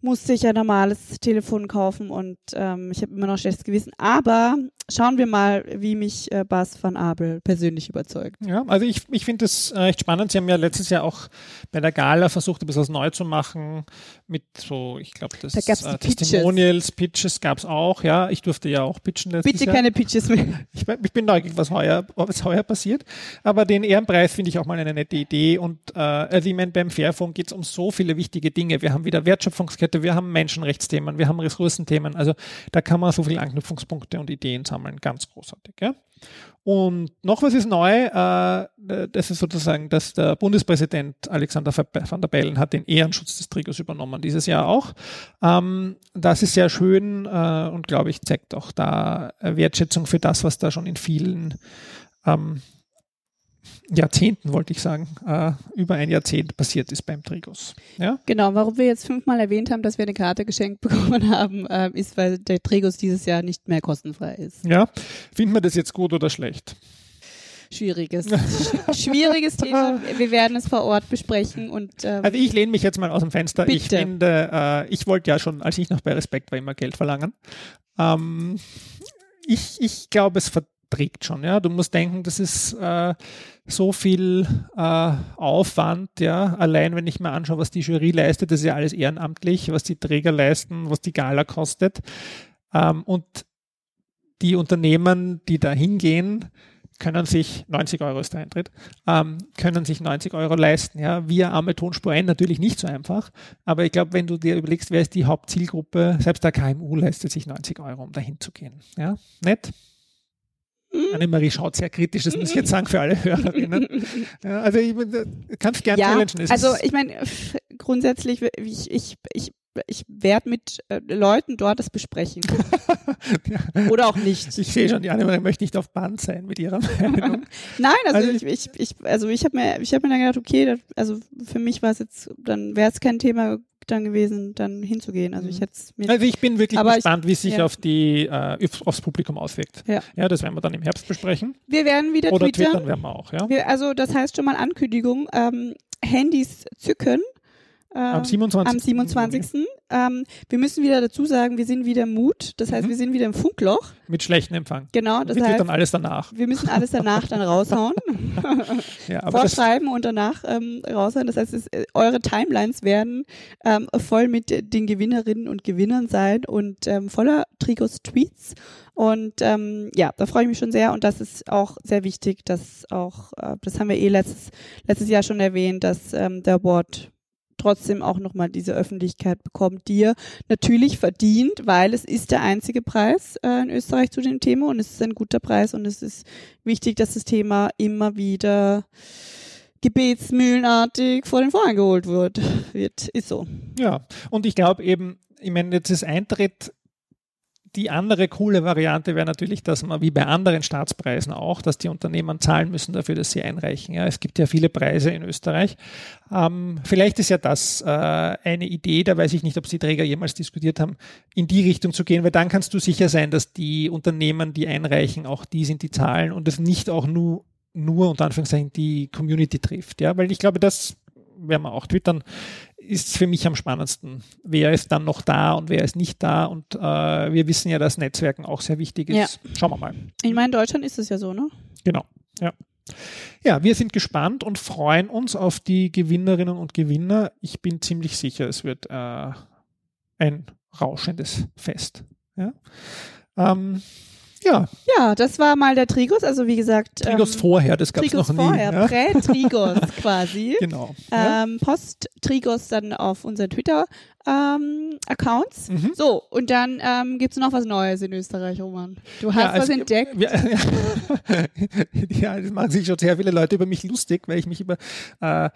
Speaker 2: musste ich ein normales Telefon kaufen und ähm, ich habe immer noch schlechtes Gewissen. Aber schauen wir mal, wie mich äh, Bas van Abel persönlich überzeugt.
Speaker 1: Ja, also ich, ich finde das äh, echt spannend. Sie haben ja letztes Jahr auch bei der Gala versucht, ein bisschen was neu zu machen mit so, ich glaube, das
Speaker 2: Da gab's
Speaker 1: äh,
Speaker 2: Pitches.
Speaker 1: Testimonials, Pitches gab es auch. Ja, ich durfte ja auch pitchen letztes
Speaker 2: Bitte
Speaker 1: Jahr.
Speaker 2: keine Pitches mehr.
Speaker 1: Ich, bin- ich bin neugierig, was heuer, was heuer passiert. Aber den Ehrenpreis finde ich auch mal eine nette Idee. Und äh, also ich meine, beim Fairphone geht es um so viele wichtige Dinge. Wir haben wieder Wertschöpfungskette, wir haben Menschenrechtsthemen, wir haben Ressourcenthemen. Also da kann man so viele Anknüpfungspunkte und Ideen sammeln. Ganz großartig. Ja? Und noch was ist neu, äh, das ist sozusagen, dass der Bundespräsident Alexander van der Bellen hat den Ehrenschutz des Trigos übernommen, dieses Jahr auch. Ähm, das ist sehr schön äh, und glaube ich zeigt auch da Wertschätzung für das, was da schon in vielen ähm, Jahrzehnten, wollte ich sagen, äh, über ein Jahrzehnt passiert ist beim Trigos. Ja?
Speaker 2: Genau, warum wir jetzt fünfmal erwähnt haben, dass wir eine Karte geschenkt bekommen haben, äh, ist, weil der Trigos dieses Jahr nicht mehr kostenfrei ist.
Speaker 1: Ja, finden wir das jetzt gut oder schlecht?
Speaker 2: Schwieriges, schwieriges Thema. Wir werden es vor Ort besprechen und.
Speaker 1: Ähm, also ich lehne mich jetzt mal aus dem Fenster. Bitte. Ich finde, äh, ich wollte ja schon, als ich noch bei Respekt war, immer Geld verlangen. Ähm, ich, ich glaube, es verträgt schon. Ja, du musst denken, das ist äh, so viel äh, Aufwand. Ja, allein wenn ich mir anschaue, was die Jury leistet, das ist ja alles ehrenamtlich, was die Träger leisten, was die Gala kostet. Ähm, und die Unternehmen, die da hingehen, können sich 90 Euro ist der Eintritt, ähm, können sich 90 Euro leisten. Ja, wir arme Tonspur ein natürlich nicht so einfach, aber ich glaube, wenn du dir überlegst, wer ist die Hauptzielgruppe, selbst der KMU leistet sich 90 Euro, um dahin zu gehen. Ja, nett. Mhm. Annemarie schaut sehr kritisch, das muss ich jetzt sagen für alle Hörerinnen. Ja, also ich kann es gerne
Speaker 2: ja, challengen. Also ich meine, grundsätzlich, ich, ich, ich ich werde mit äh, Leuten dort das besprechen. ja. Oder auch nicht.
Speaker 1: Ich sehe schon, die Annemarie möchte nicht auf Band sein mit ihrer Meinung.
Speaker 2: Nein, also, also ich, ich, ich, also ich habe mir, ich habe mir dann gedacht, okay, das, also für mich war es jetzt, dann wäre es kein Thema dann gewesen, dann hinzugehen. Also ich mhm. hätte
Speaker 1: Also ich bin wirklich gespannt, ich, wie sich ja. auf die äh, aufs Publikum auswirkt. Ja. ja, das werden wir dann im Herbst besprechen.
Speaker 2: Wir werden wieder
Speaker 1: Oder twittern, twittern werden wir auch, ja.
Speaker 2: Wir, also das heißt schon mal Ankündigung, ähm, Handys zücken
Speaker 1: am 27.
Speaker 2: Am 27. Ähm, wir müssen wieder dazu sagen, wir sind wieder Mut. Das heißt, mhm. wir sind wieder im Funkloch.
Speaker 1: Mit schlechtem Empfang.
Speaker 2: Genau. Das
Speaker 1: heißt,
Speaker 2: wird
Speaker 1: dann alles danach.
Speaker 2: Wir müssen alles danach dann raushauen. ja, Vorschreiben und danach ähm, raushauen. Das heißt, es, äh, eure Timelines werden ähm, voll mit den Gewinnerinnen und Gewinnern sein und ähm, voller Trigos Tweets. Und ähm, ja, da freue ich mich schon sehr und das ist auch sehr wichtig, dass auch, äh, das haben wir eh letztes, letztes Jahr schon erwähnt, dass ähm, der Award trotzdem auch nochmal diese Öffentlichkeit bekommt, die er natürlich verdient, weil es ist der einzige Preis äh, in Österreich zu dem Thema und es ist ein guter Preis und es ist wichtig, dass das Thema immer wieder gebetsmühlenartig vor den Vorhang geholt wird. wird. Ist so.
Speaker 1: Ja, und ich glaube eben, ich meine, jetzt ist Eintritt die andere coole Variante wäre natürlich, dass man wie bei anderen Staatspreisen auch, dass die Unternehmen zahlen müssen dafür, dass sie einreichen. Ja, es gibt ja viele Preise in Österreich. Ähm, vielleicht ist ja das äh, eine Idee, da weiß ich nicht, ob es die Träger jemals diskutiert haben, in die Richtung zu gehen, weil dann kannst du sicher sein, dass die Unternehmen, die einreichen, auch die sind, die zahlen und es nicht auch nur, nur unter Anführungszeichen die Community trifft. Ja, weil ich glaube, das werden wir auch twittern, ist für mich am spannendsten. Wer ist dann noch da und wer ist nicht da? Und äh, wir wissen ja, dass Netzwerken auch sehr wichtig ist. Ja. Schauen wir mal.
Speaker 2: Ich meine, in Deutschland ist es ja so, ne?
Speaker 1: Genau, ja. Ja, wir sind gespannt und freuen uns auf die Gewinnerinnen und Gewinner. Ich bin ziemlich sicher, es wird äh, ein rauschendes Fest. Ja. Ähm, ja.
Speaker 2: Ja, das war mal der Trigos, also wie gesagt.
Speaker 1: Trigos ähm, vorher, das gab es noch nie.
Speaker 2: vorher,
Speaker 1: ja?
Speaker 2: Prä-Trigos quasi.
Speaker 1: Genau.
Speaker 2: Ähm, Post-Trigos dann auf unseren Twitter-Accounts. Ähm, mhm. So, und dann ähm, gibt es noch was Neues in Österreich, Roman. Du hast ja, was entdeckt.
Speaker 1: Wir, ja, das machen sich schon sehr viele Leute über mich lustig, weil ich mich über äh,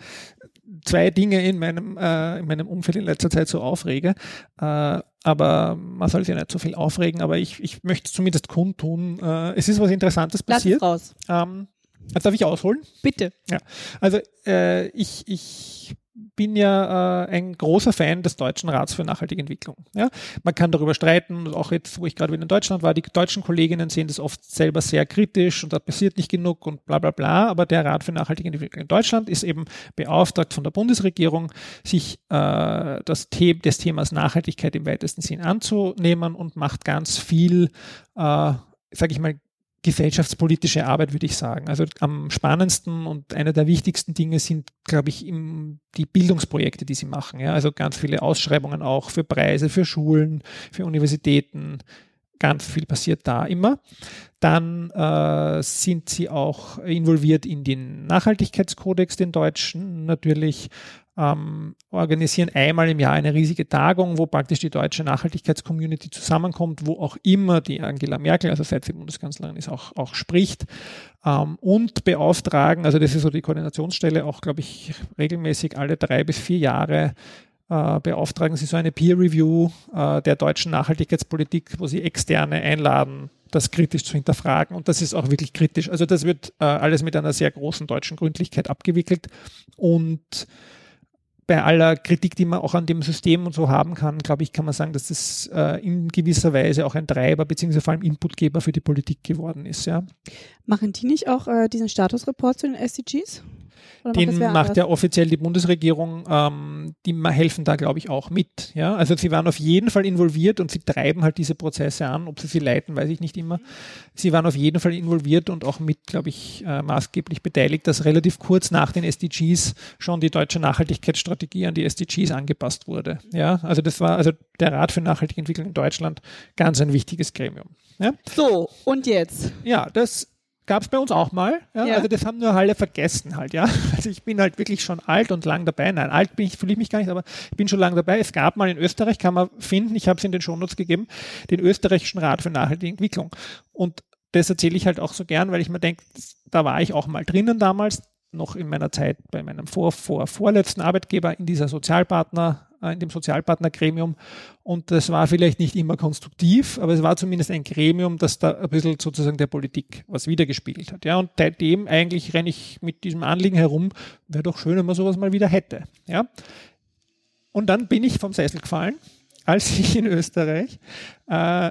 Speaker 1: zwei Dinge in meinem, äh, in meinem Umfeld in letzter Zeit so aufrege. Äh, aber man soll sich ja nicht so viel aufregen, aber ich, ich möchte zumindest kundtun. Äh, es ist was Interessantes passiert.
Speaker 2: Lass es
Speaker 1: raus. Ähm, darf ich ausholen?
Speaker 2: Bitte.
Speaker 1: Ja. Also äh, ich, ich bin ja äh, ein großer Fan des Deutschen Rats für nachhaltige Entwicklung. Ja? Man kann darüber streiten, auch jetzt, wo ich gerade wieder in Deutschland war, die deutschen Kolleginnen sehen das oft selber sehr kritisch und da passiert nicht genug und bla bla bla, aber der Rat für nachhaltige Entwicklung in Deutschland ist eben beauftragt von der Bundesregierung, sich äh, das The des Themas Nachhaltigkeit im weitesten Sinn anzunehmen und macht ganz viel, äh, sage ich mal, gesellschaftspolitische Arbeit, würde ich sagen. Also am spannendsten und einer der wichtigsten Dinge sind, glaube ich, im, die Bildungsprojekte, die sie machen. Ja? Also ganz viele Ausschreibungen auch für Preise, für Schulen, für Universitäten. Ganz viel passiert da immer. Dann äh, sind sie auch involviert in den Nachhaltigkeitskodex, den deutschen natürlich ähm, organisieren einmal im Jahr eine riesige Tagung, wo praktisch die deutsche Nachhaltigkeitscommunity zusammenkommt, wo auch immer die Angela Merkel, also seit sie Bundeskanzlerin ist, auch, auch spricht ähm, und beauftragen, also das ist so die Koordinationsstelle, auch glaube ich regelmäßig alle drei bis vier Jahre äh, beauftragen sie so eine Peer Review äh, der deutschen Nachhaltigkeitspolitik, wo sie Externe einladen, das kritisch zu hinterfragen. Und das ist auch wirklich kritisch. Also das wird äh, alles mit einer sehr großen deutschen Gründlichkeit abgewickelt. Und bei aller Kritik, die man auch an dem System und so haben kann, glaube ich, kann man sagen, dass das äh, in gewisser Weise auch ein Treiber beziehungsweise vor allem Inputgeber für die Politik geworden ist. Ja.
Speaker 2: Machen die nicht auch äh, diesen Statusreport zu den SDGs?
Speaker 1: Den macht, macht ja offiziell die Bundesregierung, ähm, die helfen da, glaube ich, auch mit. Ja? Also sie waren auf jeden Fall involviert und sie treiben halt diese Prozesse an. Ob sie sie leiten, weiß ich nicht immer. Sie waren auf jeden Fall involviert und auch mit, glaube ich, äh, maßgeblich beteiligt, dass relativ kurz nach den SDGs schon die deutsche Nachhaltigkeitsstrategie an die SDGs angepasst wurde. Ja? Also das war also der Rat für nachhaltige Entwicklung in Deutschland ganz ein wichtiges Gremium. Ja?
Speaker 2: So, und jetzt?
Speaker 1: Ja, das gab es bei uns auch mal. Ja? Ja. Also das haben nur alle vergessen halt, ja. Also ich bin halt wirklich schon alt und lang dabei. Nein, alt bin ich, fühle ich mich gar nicht, aber ich bin schon lang dabei. Es gab mal in Österreich, kann man finden, ich habe es in den Shownotes gegeben, den österreichischen Rat für nachhaltige Entwicklung. Und das erzähle ich halt auch so gern, weil ich mir denke, da war ich auch mal drinnen damals, noch in meiner Zeit bei meinem vor, vor, vorletzten Arbeitgeber in dieser Sozialpartner in dem Sozialpartnergremium. Und das war vielleicht nicht immer konstruktiv, aber es war zumindest ein Gremium, das da ein bisschen sozusagen der Politik was wiedergespiegelt hat. Ja, und seitdem eigentlich renne ich mit diesem Anliegen herum, wäre doch schön, wenn man sowas mal wieder hätte. Ja. Und dann bin ich vom Sessel gefallen, als ich in Österreich äh,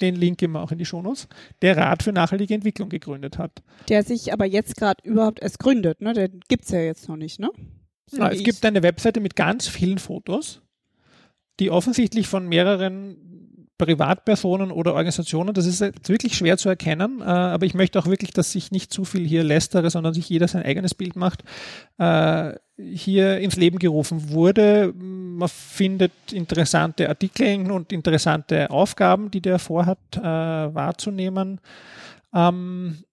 Speaker 1: den Link immer auch in die Shownotes, der Rat für nachhaltige Entwicklung gegründet hat.
Speaker 2: Der sich aber jetzt gerade überhaupt erst gründet, ne? Den gibt es ja jetzt noch nicht, ne?
Speaker 1: Ja, es gibt eine Webseite mit ganz vielen Fotos, die offensichtlich von mehreren Privatpersonen oder Organisationen, das ist jetzt wirklich schwer zu erkennen, äh, aber ich möchte auch wirklich, dass ich nicht zu viel hier lästere, sondern sich jeder sein eigenes Bild macht, äh, hier ins Leben gerufen wurde. Man findet interessante Artikel und interessante Aufgaben, die der vorhat äh, wahrzunehmen. Ähm,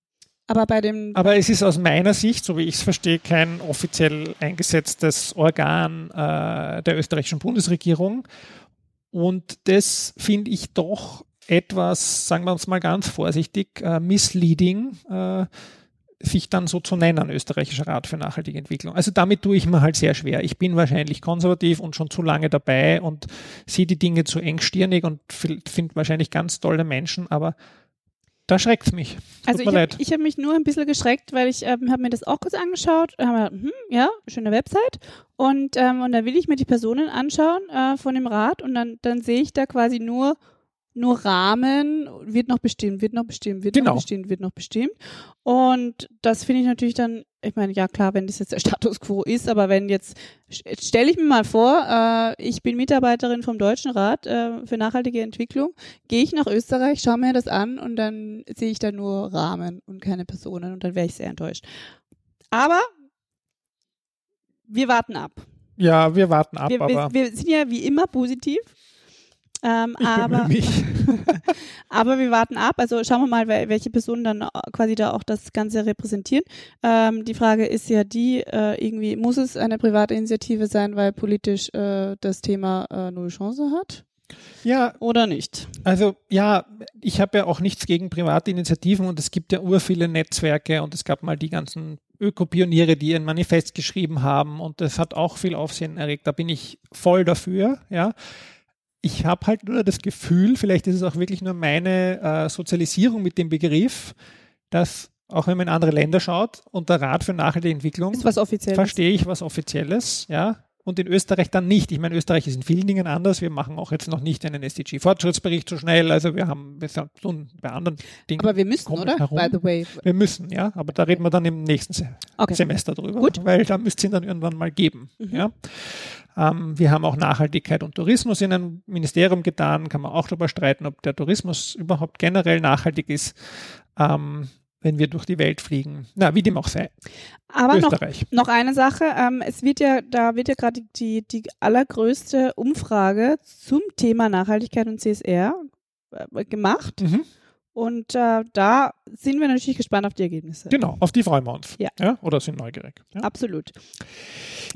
Speaker 2: aber bei dem.
Speaker 1: Aber es ist aus meiner Sicht, so wie ich es verstehe, kein offiziell eingesetztes Organ äh, der österreichischen Bundesregierung. Und das finde ich doch etwas, sagen wir uns mal ganz vorsichtig, äh, misleading, äh, sich dann so zu nennen, österreichischer Rat für nachhaltige Entwicklung. Also damit tue ich mir halt sehr schwer. Ich bin wahrscheinlich konservativ und schon zu lange dabei und sehe die Dinge zu engstirnig und finde wahrscheinlich ganz tolle Menschen, aber da schreckt es mich.
Speaker 2: Tut also ich habe hab mich nur ein bisschen geschreckt, weil ich ähm, habe mir das auch kurz angeschaut. Haben hm, ja, schöne Website. Und, ähm, und dann will ich mir die Personen anschauen äh, von dem Rat und dann, dann sehe ich da quasi nur nur Rahmen, wird noch bestimmt, wird noch bestimmt, wird genau. noch bestimmt, wird noch bestimmt. Und das finde ich natürlich dann, ich meine, ja klar, wenn das jetzt der Status quo ist, aber wenn jetzt, stelle ich mir mal vor, äh, ich bin Mitarbeiterin vom Deutschen Rat äh, für nachhaltige Entwicklung, gehe ich nach Österreich, schaue mir das an und dann sehe ich da nur Rahmen und keine Personen und dann wäre ich sehr enttäuscht. Aber wir warten ab.
Speaker 1: Ja, wir warten ab.
Speaker 2: Wir,
Speaker 1: aber
Speaker 2: wir, wir sind ja wie immer positiv. Ähm, aber, aber wir warten ab. Also schauen wir mal, welche Personen dann quasi da auch das Ganze repräsentieren. Ähm, die Frage ist ja die, äh, irgendwie muss es eine private Initiative sein, weil politisch äh, das Thema äh, null Chance hat?
Speaker 1: Ja.
Speaker 2: Oder nicht?
Speaker 1: Also ja, ich habe ja auch nichts gegen private Initiativen und es gibt ja ur viele Netzwerke und es gab mal die ganzen Ökopioniere, die ein Manifest geschrieben haben und das hat auch viel Aufsehen erregt. Da bin ich voll dafür, ja ich habe halt nur das Gefühl, vielleicht ist es auch wirklich nur meine äh, Sozialisierung mit dem Begriff, dass auch wenn man in andere Länder schaut und der Rat für nachhaltige Entwicklung, verstehe ich was Offizielles, ja und in Österreich dann nicht. Ich meine, Österreich ist in vielen Dingen anders. Wir machen auch jetzt noch nicht einen SDG-Fortschrittsbericht so schnell. Also wir haben wir tun bei anderen Dingen.
Speaker 2: Aber wir müssen, oder?
Speaker 1: Herum. By the way. Wir müssen, ja. Aber da reden wir dann im nächsten Se okay. Semester drüber. Gut. Weil da müsste es ihn dann irgendwann mal geben. Mhm. Ja. Ähm, wir haben auch Nachhaltigkeit und Tourismus in einem Ministerium getan. Kann man auch darüber streiten, ob der Tourismus überhaupt generell nachhaltig ist. Ähm, wenn wir durch die Welt fliegen. Na, wie dem auch sei.
Speaker 2: Aber Österreich. Noch, noch eine Sache. Ähm, es wird ja, da wird ja gerade die, die allergrößte Umfrage zum Thema Nachhaltigkeit und CSR äh, gemacht. Mhm. Und äh, da sind wir natürlich gespannt auf die Ergebnisse.
Speaker 1: Genau, auf die freuen wir uns. Ja. ja oder sind neugierig. Ja?
Speaker 2: Absolut.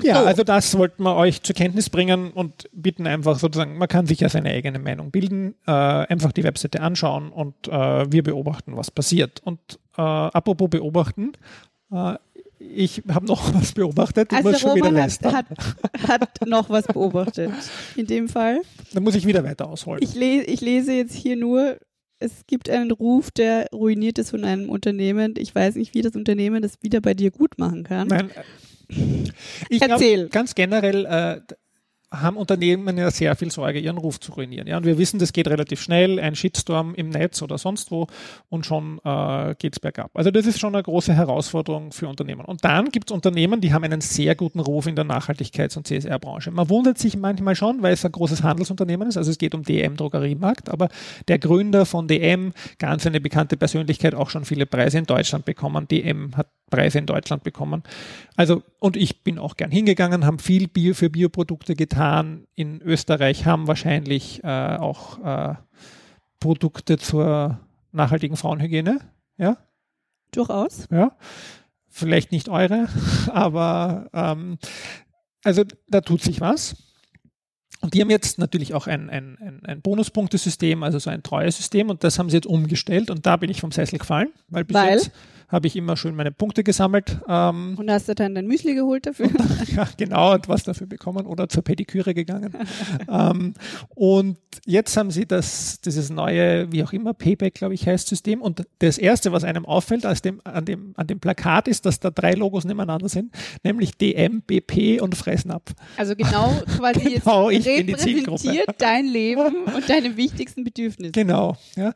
Speaker 1: Ja, so. also das wollten wir euch zur Kenntnis bringen und bitten einfach sozusagen, man kann sich ja seine eigene Meinung bilden, äh, einfach die Webseite anschauen und äh, wir beobachten, was passiert. Und äh, apropos beobachten, äh, ich habe noch was beobachtet.
Speaker 2: Du also musst schon wieder leisten. Hat, hat, noch was beobachtet. In dem Fall.
Speaker 1: Dann muss ich wieder weiter ausholen.
Speaker 2: Ich, le ich lese jetzt hier nur es gibt einen Ruf, der ruiniert ist von einem Unternehmen. Ich weiß nicht, wie das Unternehmen das wieder bei dir gut machen kann.
Speaker 1: Nein, ich
Speaker 2: Erzähl.
Speaker 1: Glaub, ganz generell äh, haben Unternehmen ja sehr viel Sorge, ihren Ruf zu ruinieren. Ja, und wir wissen, das geht relativ schnell, ein Shitstorm im Netz oder sonst wo und schon äh, geht es bergab. Also das ist schon eine große Herausforderung für Unternehmen. Und dann gibt es Unternehmen, die haben einen sehr guten Ruf in der Nachhaltigkeits- und CSR-Branche. Man wundert sich manchmal schon, weil es ein großes Handelsunternehmen ist, also es geht um DM Drogeriemarkt, aber der Gründer von DM, ganz eine bekannte Persönlichkeit, auch schon viele Preise in Deutschland bekommen. DM hat Preise in Deutschland bekommen. Also, und ich bin auch gern hingegangen, haben viel Bio für Bioprodukte getan. In Österreich haben wahrscheinlich äh, auch äh, Produkte zur nachhaltigen Frauenhygiene. Ja?
Speaker 2: Durchaus.
Speaker 1: Ja. Vielleicht nicht eure, aber ähm, also da tut sich was. Und die haben jetzt natürlich auch ein, ein, ein, ein Bonuspunktesystem, also so ein Treuesystem, und das haben sie jetzt umgestellt. Und da bin ich vom Sessel gefallen, weil bis
Speaker 2: Weil?
Speaker 1: jetzt habe ich immer schön meine Punkte gesammelt. Ähm,
Speaker 2: Und hast du dann dein Müsli geholt dafür?
Speaker 1: ja, genau, und was dafür bekommen oder zur Pediküre gegangen. ähm, und jetzt haben sie das, dieses neue, wie auch immer, Payback, glaube ich, heißt System. Und das erste, was einem auffällt dem, an, dem, an dem Plakat ist, dass da drei Logos nebeneinander sind, nämlich DM, BP und Fressnapf.
Speaker 2: Also genau quasi
Speaker 1: Genau,
Speaker 2: jetzt repräsentiert dein Leben und deine wichtigsten Bedürfnisse.
Speaker 1: Genau, ja.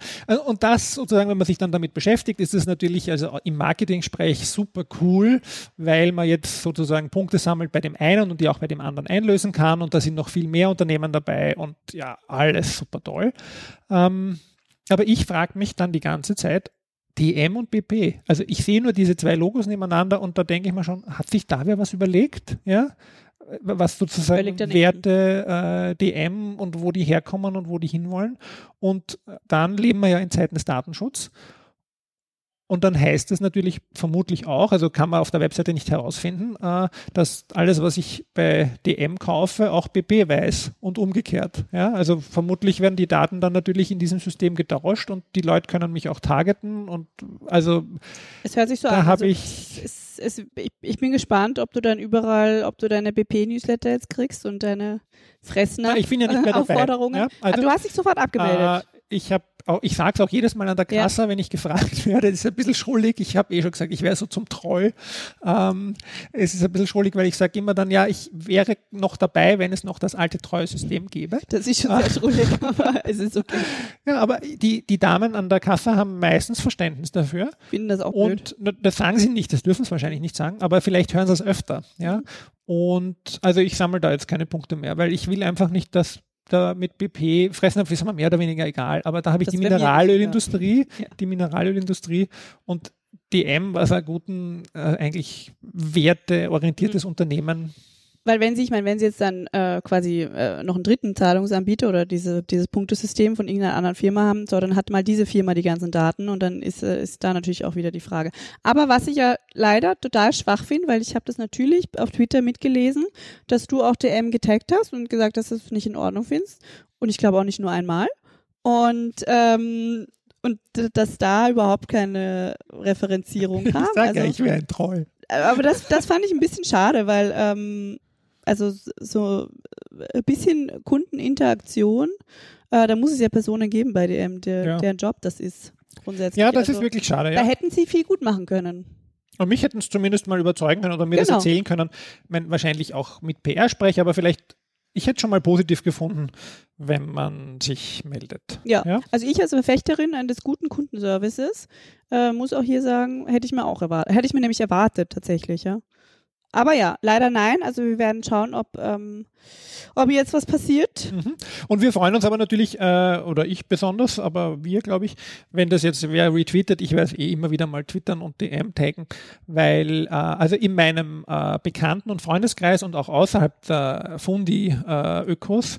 Speaker 1: Und das sozusagen, wenn man sich dann damit beschäftigt, ist es natürlich also im Marketing-Sprech super cool, weil man jetzt sozusagen Punkte sammelt bei dem einen und die auch bei dem anderen einlösen kann und da sind noch viel mehr Unternehmen dabei und ja, alles super toll. Ähm, aber ich frage mich dann die ganze Zeit, DM und BP. Also ich sehe nur diese zwei Logos nebeneinander und da denke ich mir schon, hat sich da wer was überlegt? Ja? Was sozusagen. Werte äh, DM und wo die herkommen und wo die hinwollen. Und dann leben wir ja in Zeiten des Datenschutzes. Und dann heißt es natürlich vermutlich auch, also kann man auf der Webseite nicht herausfinden, äh, dass alles, was ich bei DM kaufe, auch BP weiß und umgekehrt. Ja, also vermutlich werden die Daten dann natürlich in diesem System getauscht und die Leute können mich auch targeten und also
Speaker 2: Es hört sich so
Speaker 1: Da
Speaker 2: an. also
Speaker 1: ich-
Speaker 2: Es, es, ich, ich bin gespannt, ob du dann überall, ob du deine BP-Newsletter jetzt kriegst und deine Fressner
Speaker 1: Ja, ich bin ja nicht mehr dabei.
Speaker 2: Aufforderungen.
Speaker 1: Ja, also-
Speaker 2: Aber du hast dich sofort abgemeldet.
Speaker 1: Ich habe ich sage es auch jedes Mal an der
Speaker 2: Ja.
Speaker 1: Kasse, wenn ich gefragt werde. Das ist ein bisschen schrullig. Ich habe eh schon gesagt, ich wäre so zum Treu. Ähm, es ist ein bisschen schrullig, weil ich sage immer dann, ja, ich wäre noch dabei, wenn es noch das alte Treue-System gäbe.
Speaker 2: das ist schon sehr schrullig, aber es ist okay.
Speaker 1: Ja, aber die, die Damen an der Kasse haben meistens Verständnis dafür.
Speaker 2: Ich finde das auch blöd.
Speaker 1: Und das sagen sie nicht, das dürfen sie wahrscheinlich nicht sagen, aber vielleicht hören sie es öfter. Ja? Und also ich sammle da jetzt keine Punkte mehr, weil ich will einfach nicht, dass da mit BP, Fressnapf ist mir mehr oder weniger egal, aber da habe ich
Speaker 2: Das
Speaker 1: die Mineralölindustrie,
Speaker 2: Ja.
Speaker 1: die Mineralölindustrie und DM, was ein guten, äh, eigentlich werteorientiertes
Speaker 2: Mhm.
Speaker 1: Unternehmen
Speaker 2: Weil wenn sie, ich meine, wenn sie jetzt dann äh, quasi äh, noch einen dritten Zahlungsanbieter oder diese, dieses Punktesystem von irgendeiner anderen Firma haben, so, dann hat mal diese Firma die ganzen Daten und dann ist, äh, ist da natürlich auch wieder die Frage. Aber was ich ja leider total schwach finde, weil ich habe das natürlich auf Twitter mitgelesen, dass du auch DM getaggt hast und gesagt hast, dass du es nicht in Ordnung findest. Und ich glaube auch nicht nur einmal. Und ähm, und dass da überhaupt keine Referenzierung kam.
Speaker 1: Ich sage
Speaker 2: also,
Speaker 1: ja, ich wäre ein Troll.
Speaker 2: aber das, das fand ich ein bisschen schade, weil ähm, also so ein bisschen Kundeninteraktion, äh, da muss es ja Personen geben bei DM, der,
Speaker 1: Ja.
Speaker 2: deren Job das ist. Grundsätzlich.
Speaker 1: Ja, das
Speaker 2: also,
Speaker 1: ist wirklich schade.
Speaker 2: Da
Speaker 1: Ja.
Speaker 2: hätten sie viel gut machen können.
Speaker 1: Und mich hätten es zumindest mal überzeugen können oder mir das
Speaker 2: Genau.
Speaker 1: erzählen können. Ich meine, wahrscheinlich auch mit PR spreche, aber vielleicht, ich hätte schon mal positiv gefunden, wenn man sich meldet.
Speaker 2: Ja.
Speaker 1: Ja?
Speaker 2: Also ich als Verfechterin eines guten Kundenservices äh, muss auch hier sagen, hätte ich mir auch erwartet, hätte ich mir nämlich erwartet tatsächlich, ja. Aber ja, leider nein. Also wir werden schauen, ob, ähm, ob jetzt was passiert.
Speaker 1: Mhm. Und wir freuen uns aber natürlich, äh, oder ich besonders, aber wir, glaube ich, wenn das jetzt wer retweetet, ich werde eh immer wieder mal twittern und DM taggen, weil äh, also in meinem äh, Bekannten- und Freundeskreis und auch außerhalb der Fundi-Ökos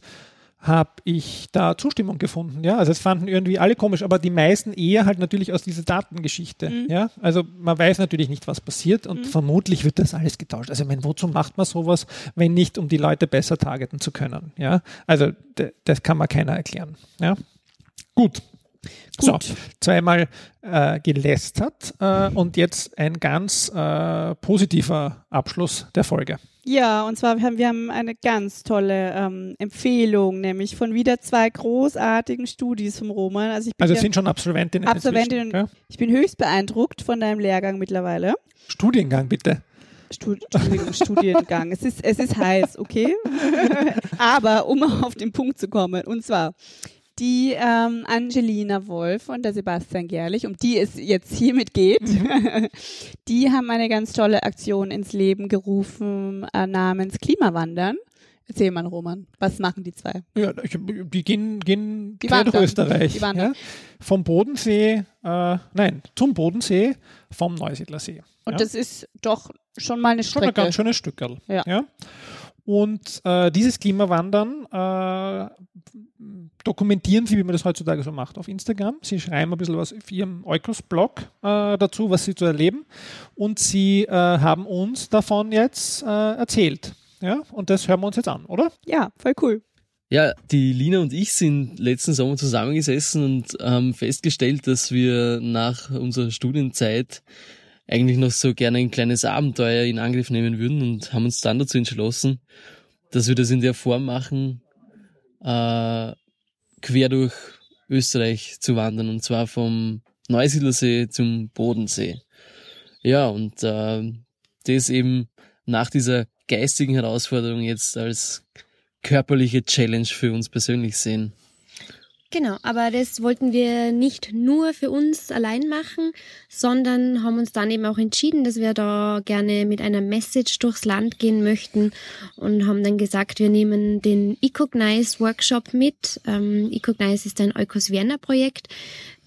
Speaker 1: habe ich da Zustimmung gefunden. Ja, also es fanden irgendwie alle komisch, aber die meisten eher halt natürlich aus dieser Datengeschichte.
Speaker 2: Mhm.
Speaker 1: Ja, also man weiß natürlich nicht, was passiert und vermutlich wird das alles getauscht. Also ich meine, wozu macht man sowas, wenn nicht, um die Leute besser targeten zu können? Ja, also das kann man keiner erklären. Ja, gut. So,
Speaker 2: Gut.
Speaker 1: zweimal äh, gelästert äh, und jetzt ein ganz äh, positiver Abschluss der Folge.
Speaker 2: Ja, und zwar haben wir haben eine ganz tolle ähm, Empfehlung, nämlich von wieder zwei großartigen Studis vom Roman. Also ich bin
Speaker 1: Also
Speaker 2: ja
Speaker 1: sind schon Absolventinnen.
Speaker 2: Absolventin
Speaker 1: inzwischen,
Speaker 2: und ich bin höchst beeindruckt von deinem Lehrgang mittlerweile.
Speaker 1: Studiengang bitte.
Speaker 2: Studiengang. Es ist, es ist heiß, okay? Aber um auf den Punkt zu kommen, und zwar die ähm, Angelina Wolf und der Sebastian Gerlich, um die es jetzt hiermit geht, die haben eine ganz tolle Aktion ins Leben gerufen äh, namens Klimawandern. Erzähl mal, Roman, was machen die zwei?
Speaker 1: Ja, die gehen, gehen
Speaker 2: Die
Speaker 1: quer durch. Österreich.
Speaker 2: Die.
Speaker 1: Ja? Vom Bodensee, äh, nein, zum Bodensee, vom Neusiedlersee.
Speaker 2: Und
Speaker 1: ja?
Speaker 2: das ist doch schon mal eine
Speaker 1: schon ein
Speaker 2: Strecke.
Speaker 1: ganz schönes Stückerl.
Speaker 2: Ja.
Speaker 1: Und äh, dieses Klimawandern äh, dokumentieren sie, wie man das heutzutage so macht, auf Instagram. Sie schreiben ein bisschen was auf ihrem Eukos-Blog äh, dazu, was sie zu erleben. Und sie äh, haben uns davon jetzt äh, erzählt. Ja, und das hören wir uns jetzt an, oder?
Speaker 2: Ja, voll cool.
Speaker 3: Ja, die Lina und ich sind letzten Sommer zusammengesessen und haben festgestellt, dass wir nach unserer Studienzeit eigentlich noch so gerne ein kleines Abenteuer in Angriff nehmen würden und haben uns dann dazu entschlossen, dass wir das in der Form machen, äh, quer durch Österreich zu wandern und zwar vom Neusiedlersee zum Bodensee. Ja, und äh, das eben nach dieser geistigen Herausforderung jetzt als körperliche Challenge für uns persönlich sehen.
Speaker 4: Genau, aber das wollten wir nicht nur für uns allein machen, sondern haben uns dann eben auch entschieden, dass wir da gerne mit einer Message durchs Land gehen möchten und haben dann gesagt, wir nehmen den Ecognize Workshop mit. Ähm, Ecognize ist ein Eukos Vienna Projekt,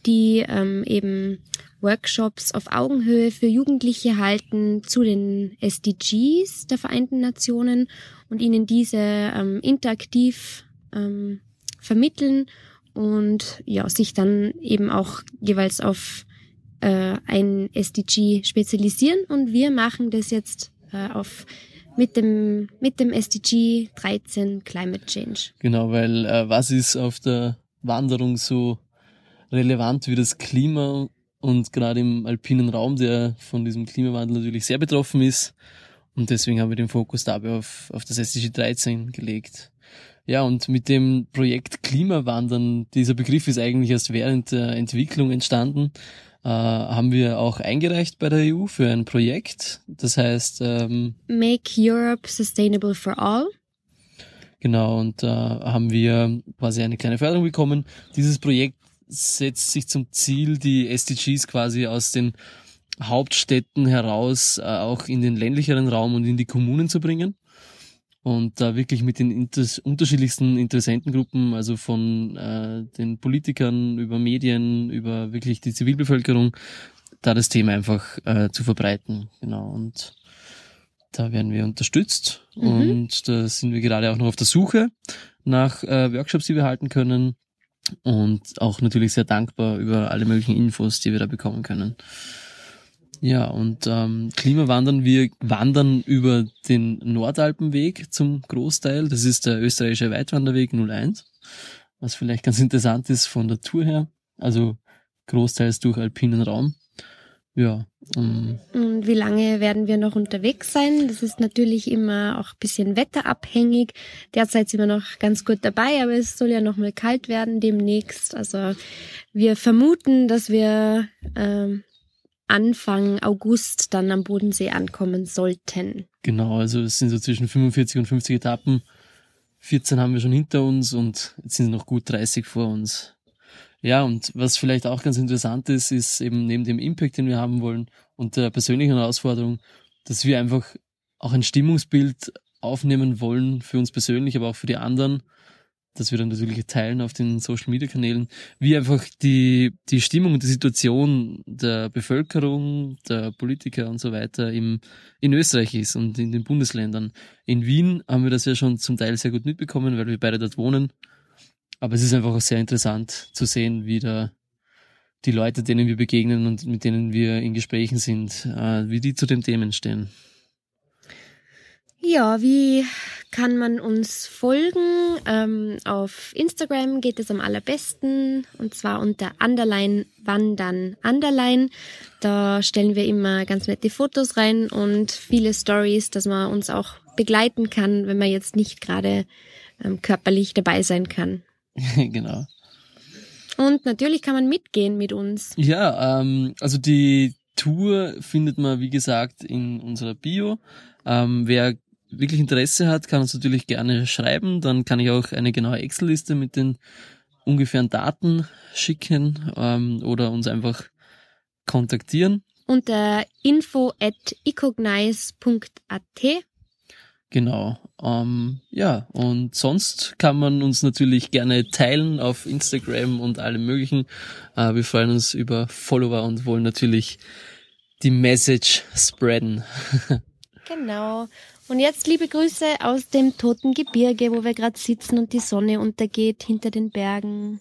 Speaker 4: die ähm, eben Workshops auf Augenhöhe für Jugendliche halten zu den SDGs der Vereinten Nationen und ihnen diese ähm, interaktiv ähm, vermitteln und ja, sich dann eben auch jeweils auf äh, ein SDG spezialisieren und wir machen das jetzt äh, auf mit dem mit dem SDG 13 Climate Change.
Speaker 3: Genau, weil äh, was ist auf der Wanderung so relevant wie das Klima und gerade im alpinen Raum, der von diesem Klimawandel natürlich sehr betroffen ist. Und deswegen haben wir den Fokus dabei auf, auf das SDG 13 gelegt. Ja, und mit dem Projekt Klimawandern, dieser Begriff ist eigentlich erst während der Entwicklung entstanden, äh, haben wir auch eingereicht bei der EU für ein Projekt. Das heißt, ähm,
Speaker 4: Make Europe Sustainable for All.
Speaker 3: Genau, und da haben wir quasi eine kleine Förderung bekommen. Dieses Projekt setzt sich zum Ziel, die SDGs quasi aus den Hauptstädten heraus äh, auch in den ländlicheren Raum und in die Kommunen zu bringen. Und da wirklich mit den inter unterschiedlichsten Interessentengruppen, also von äh, den Politikern über Medien, über wirklich die Zivilbevölkerung, da das Thema einfach äh, zu verbreiten. Genau. Und da werden wir unterstützt
Speaker 4: Mhm.
Speaker 3: und da sind wir gerade auch noch auf der Suche nach äh, Workshops, die wir halten können und auch natürlich sehr dankbar über alle möglichen Infos, die wir da bekommen können. Ja, und ähm, Klimawandern, wir wandern über den Nordalpenweg zum Großteil. Das ist der österreichische Weitwanderweg 01, was vielleicht ganz interessant ist von der Tour her. Also großteils durch alpinen Raum. Ja, ähm,
Speaker 4: Und wie lange werden wir noch unterwegs sein? Das ist natürlich immer auch ein bisschen wetterabhängig. Derzeit sind wir noch ganz gut dabei, aber es soll ja noch mal kalt werden demnächst. Also wir vermuten, dass wir ähm, Anfang August dann am Bodensee ankommen sollten.
Speaker 3: Genau, also es sind so zwischen 45 und 50 Etappen. 14 haben wir schon hinter uns und jetzt sind noch gut 30 vor uns. Ja, und was vielleicht auch ganz interessant ist, ist eben neben dem Impact, den wir haben wollen und der persönlichen Herausforderung, dass wir einfach auch ein Stimmungsbild aufnehmen wollen für uns persönlich, aber auch für die anderen, dass wir dann natürlich teilen auf den Social Media Kanälen, wie einfach die, die Stimmung und die Situation der Bevölkerung, der Politiker und so weiter im, in Österreich ist und in den Bundesländern. In Wien haben wir das ja schon zum Teil sehr gut mitbekommen, weil wir beide dort wohnen. Aber es ist einfach auch sehr interessant zu sehen, wie da die Leute, denen wir begegnen und mit denen wir in Gesprächen sind, äh, wie die zu den Themen stehen.
Speaker 4: Ja, wie kann man uns folgen? Ähm, auf Instagram geht es am allerbesten und zwar unter Underline Wandern Underline. Da stellen wir immer ganz nette Fotos rein und viele Stories, dass man uns auch begleiten kann, wenn man jetzt nicht gerade ähm, körperlich dabei sein kann.
Speaker 3: genau.
Speaker 4: Und natürlich kann man mitgehen mit uns.
Speaker 3: Ja, ähm, also die Tour findet man, wie gesagt, in unserer Bio. Ähm, wer wirklich Interesse hat, kann uns natürlich gerne schreiben. Dann kann ich auch eine genaue Excel-Liste mit den ungefähren Daten schicken ähm, oder uns einfach kontaktieren.
Speaker 4: Unter info at ecognize.at
Speaker 3: Genau. Ähm, ja, und sonst kann man uns natürlich gerne teilen auf Instagram und allem möglichen. Äh, wir freuen uns über Follower und wollen natürlich die Message spreaden.
Speaker 4: genau. Und jetzt liebe Grüße aus dem toten Gebirge, wo wir gerade sitzen und die Sonne untergeht hinter den Bergen.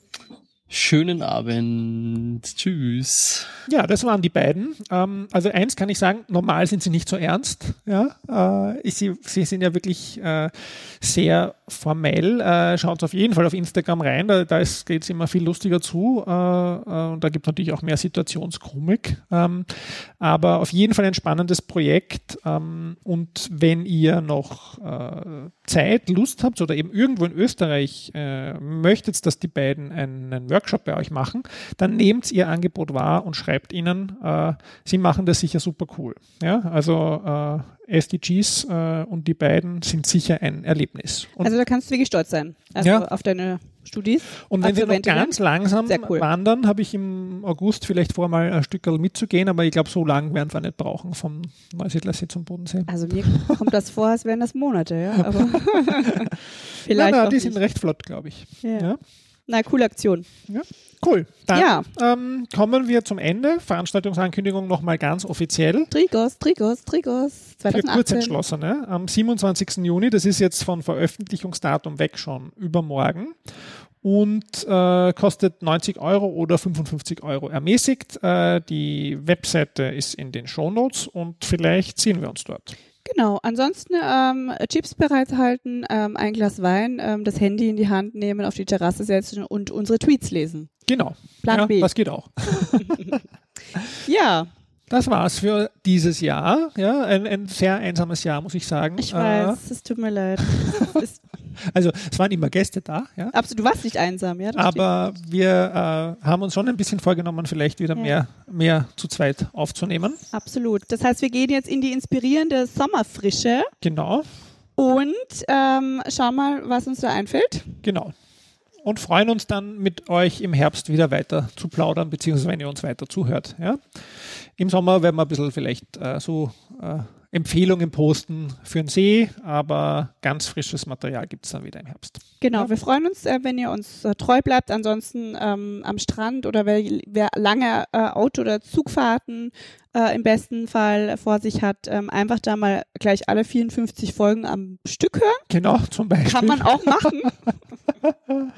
Speaker 3: Schönen Abend. Tschüss.
Speaker 1: Ja, das waren die beiden. Ähm, also eins kann ich sagen, normal sind sie nicht so ernst. Ja, äh, sie, sie sind ja wirklich äh, sehr formell. Äh, schaut auf jeden Fall auf Instagram rein, da, da geht es immer viel lustiger zu. Äh, äh, und da gibt es natürlich auch mehr Situationskomik. Ähm, aber auf jeden Fall ein spannendes Projekt. Ähm, und wenn ihr noch äh, Zeit, Lust habt oder eben irgendwo in Österreich möchtet, dass die beiden einen Workshop bei euch machen, dann nehmt ihr Angebot wahr und schreibt ihnen, äh, sie machen das sicher super cool. Ja, also äh, SDGs äh, und die beiden sind sicher ein Erlebnis. Und
Speaker 2: also da kannst du wirklich stolz sein also ja. auf deine Studis.
Speaker 1: Und wenn wir noch ganz langsam cool. wandern, habe ich im August vielleicht vor, mal ein Stück mitzugehen, aber ich glaube, so lange werden wir nicht brauchen vom Neusiedlersee zum Bodensee.
Speaker 2: Also mir kommt das vor, als wären das Monate, ja. Aber vielleicht.
Speaker 1: Na, na, die sind recht flott, glaube ich.
Speaker 2: Ja. ja. Na, coole Aktion.
Speaker 1: Ja, cool. Dann ja. ähm, kommen wir zum Ende. Veranstaltungsankündigung nochmal ganz offiziell.
Speaker 2: Trigos, Trigos, Trigos. 2018.
Speaker 1: Für Kurzentschlossene. Am 27. Juni, das ist jetzt von Veröffentlichungsdatum weg schon übermorgen und äh, kostet 90 Euro oder 55 Euro ermäßigt. Äh, die Webseite ist in den Shownotes und vielleicht sehen wir uns dort.
Speaker 2: Genau, ansonsten ähm, Chips bereithalten, ähm, ein Glas Wein, ähm, das Handy in die Hand nehmen, auf die Terrasse setzen und unsere Tweets lesen.
Speaker 1: Genau.
Speaker 2: Plan
Speaker 1: ja,
Speaker 2: B.
Speaker 1: Das geht auch.
Speaker 2: ja.
Speaker 1: Das war's für dieses Jahr. Ja, ein, ein sehr einsames Jahr, muss ich sagen.
Speaker 2: Ich weiß, äh, es tut mir leid.
Speaker 1: Also es waren immer Gäste da. Ja?
Speaker 2: Absolut, du warst nicht einsam, ja.
Speaker 1: Aber stimmt. wir äh, haben uns schon ein bisschen vorgenommen, vielleicht wieder ja. mehr, mehr zu zweit aufzunehmen.
Speaker 2: Absolut. Das heißt, wir gehen jetzt in die inspirierende Sommerfrische.
Speaker 1: Genau.
Speaker 2: Und ähm, schauen mal, was uns da einfällt.
Speaker 1: Genau und freuen uns dann mit euch im Herbst wieder weiter zu plaudern, beziehungsweise wenn ihr uns weiter zuhört. Ja. Im Sommer werden wir ein bisschen vielleicht äh, so äh, Empfehlungen posten für den See, aber ganz frisches Material gibt es dann wieder im Herbst.
Speaker 2: Genau, wir freuen uns, äh, wenn ihr uns äh, treu bleibt. Ansonsten ähm, am Strand oder wer, wer lange äh, Auto- oder Zugfahrten äh, im besten Fall vor sich hat, ähm, einfach da mal gleich alle 54 Folgen am Stück hören.
Speaker 1: Genau, zum Beispiel.
Speaker 2: Kann man auch machen.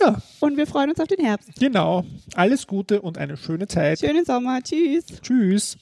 Speaker 1: ja.
Speaker 2: Und wir freuen uns auf den Herbst.
Speaker 1: Genau. Alles Gute und eine schöne Zeit.
Speaker 2: Schönen Sommer. Tschüss.
Speaker 1: Tschüss.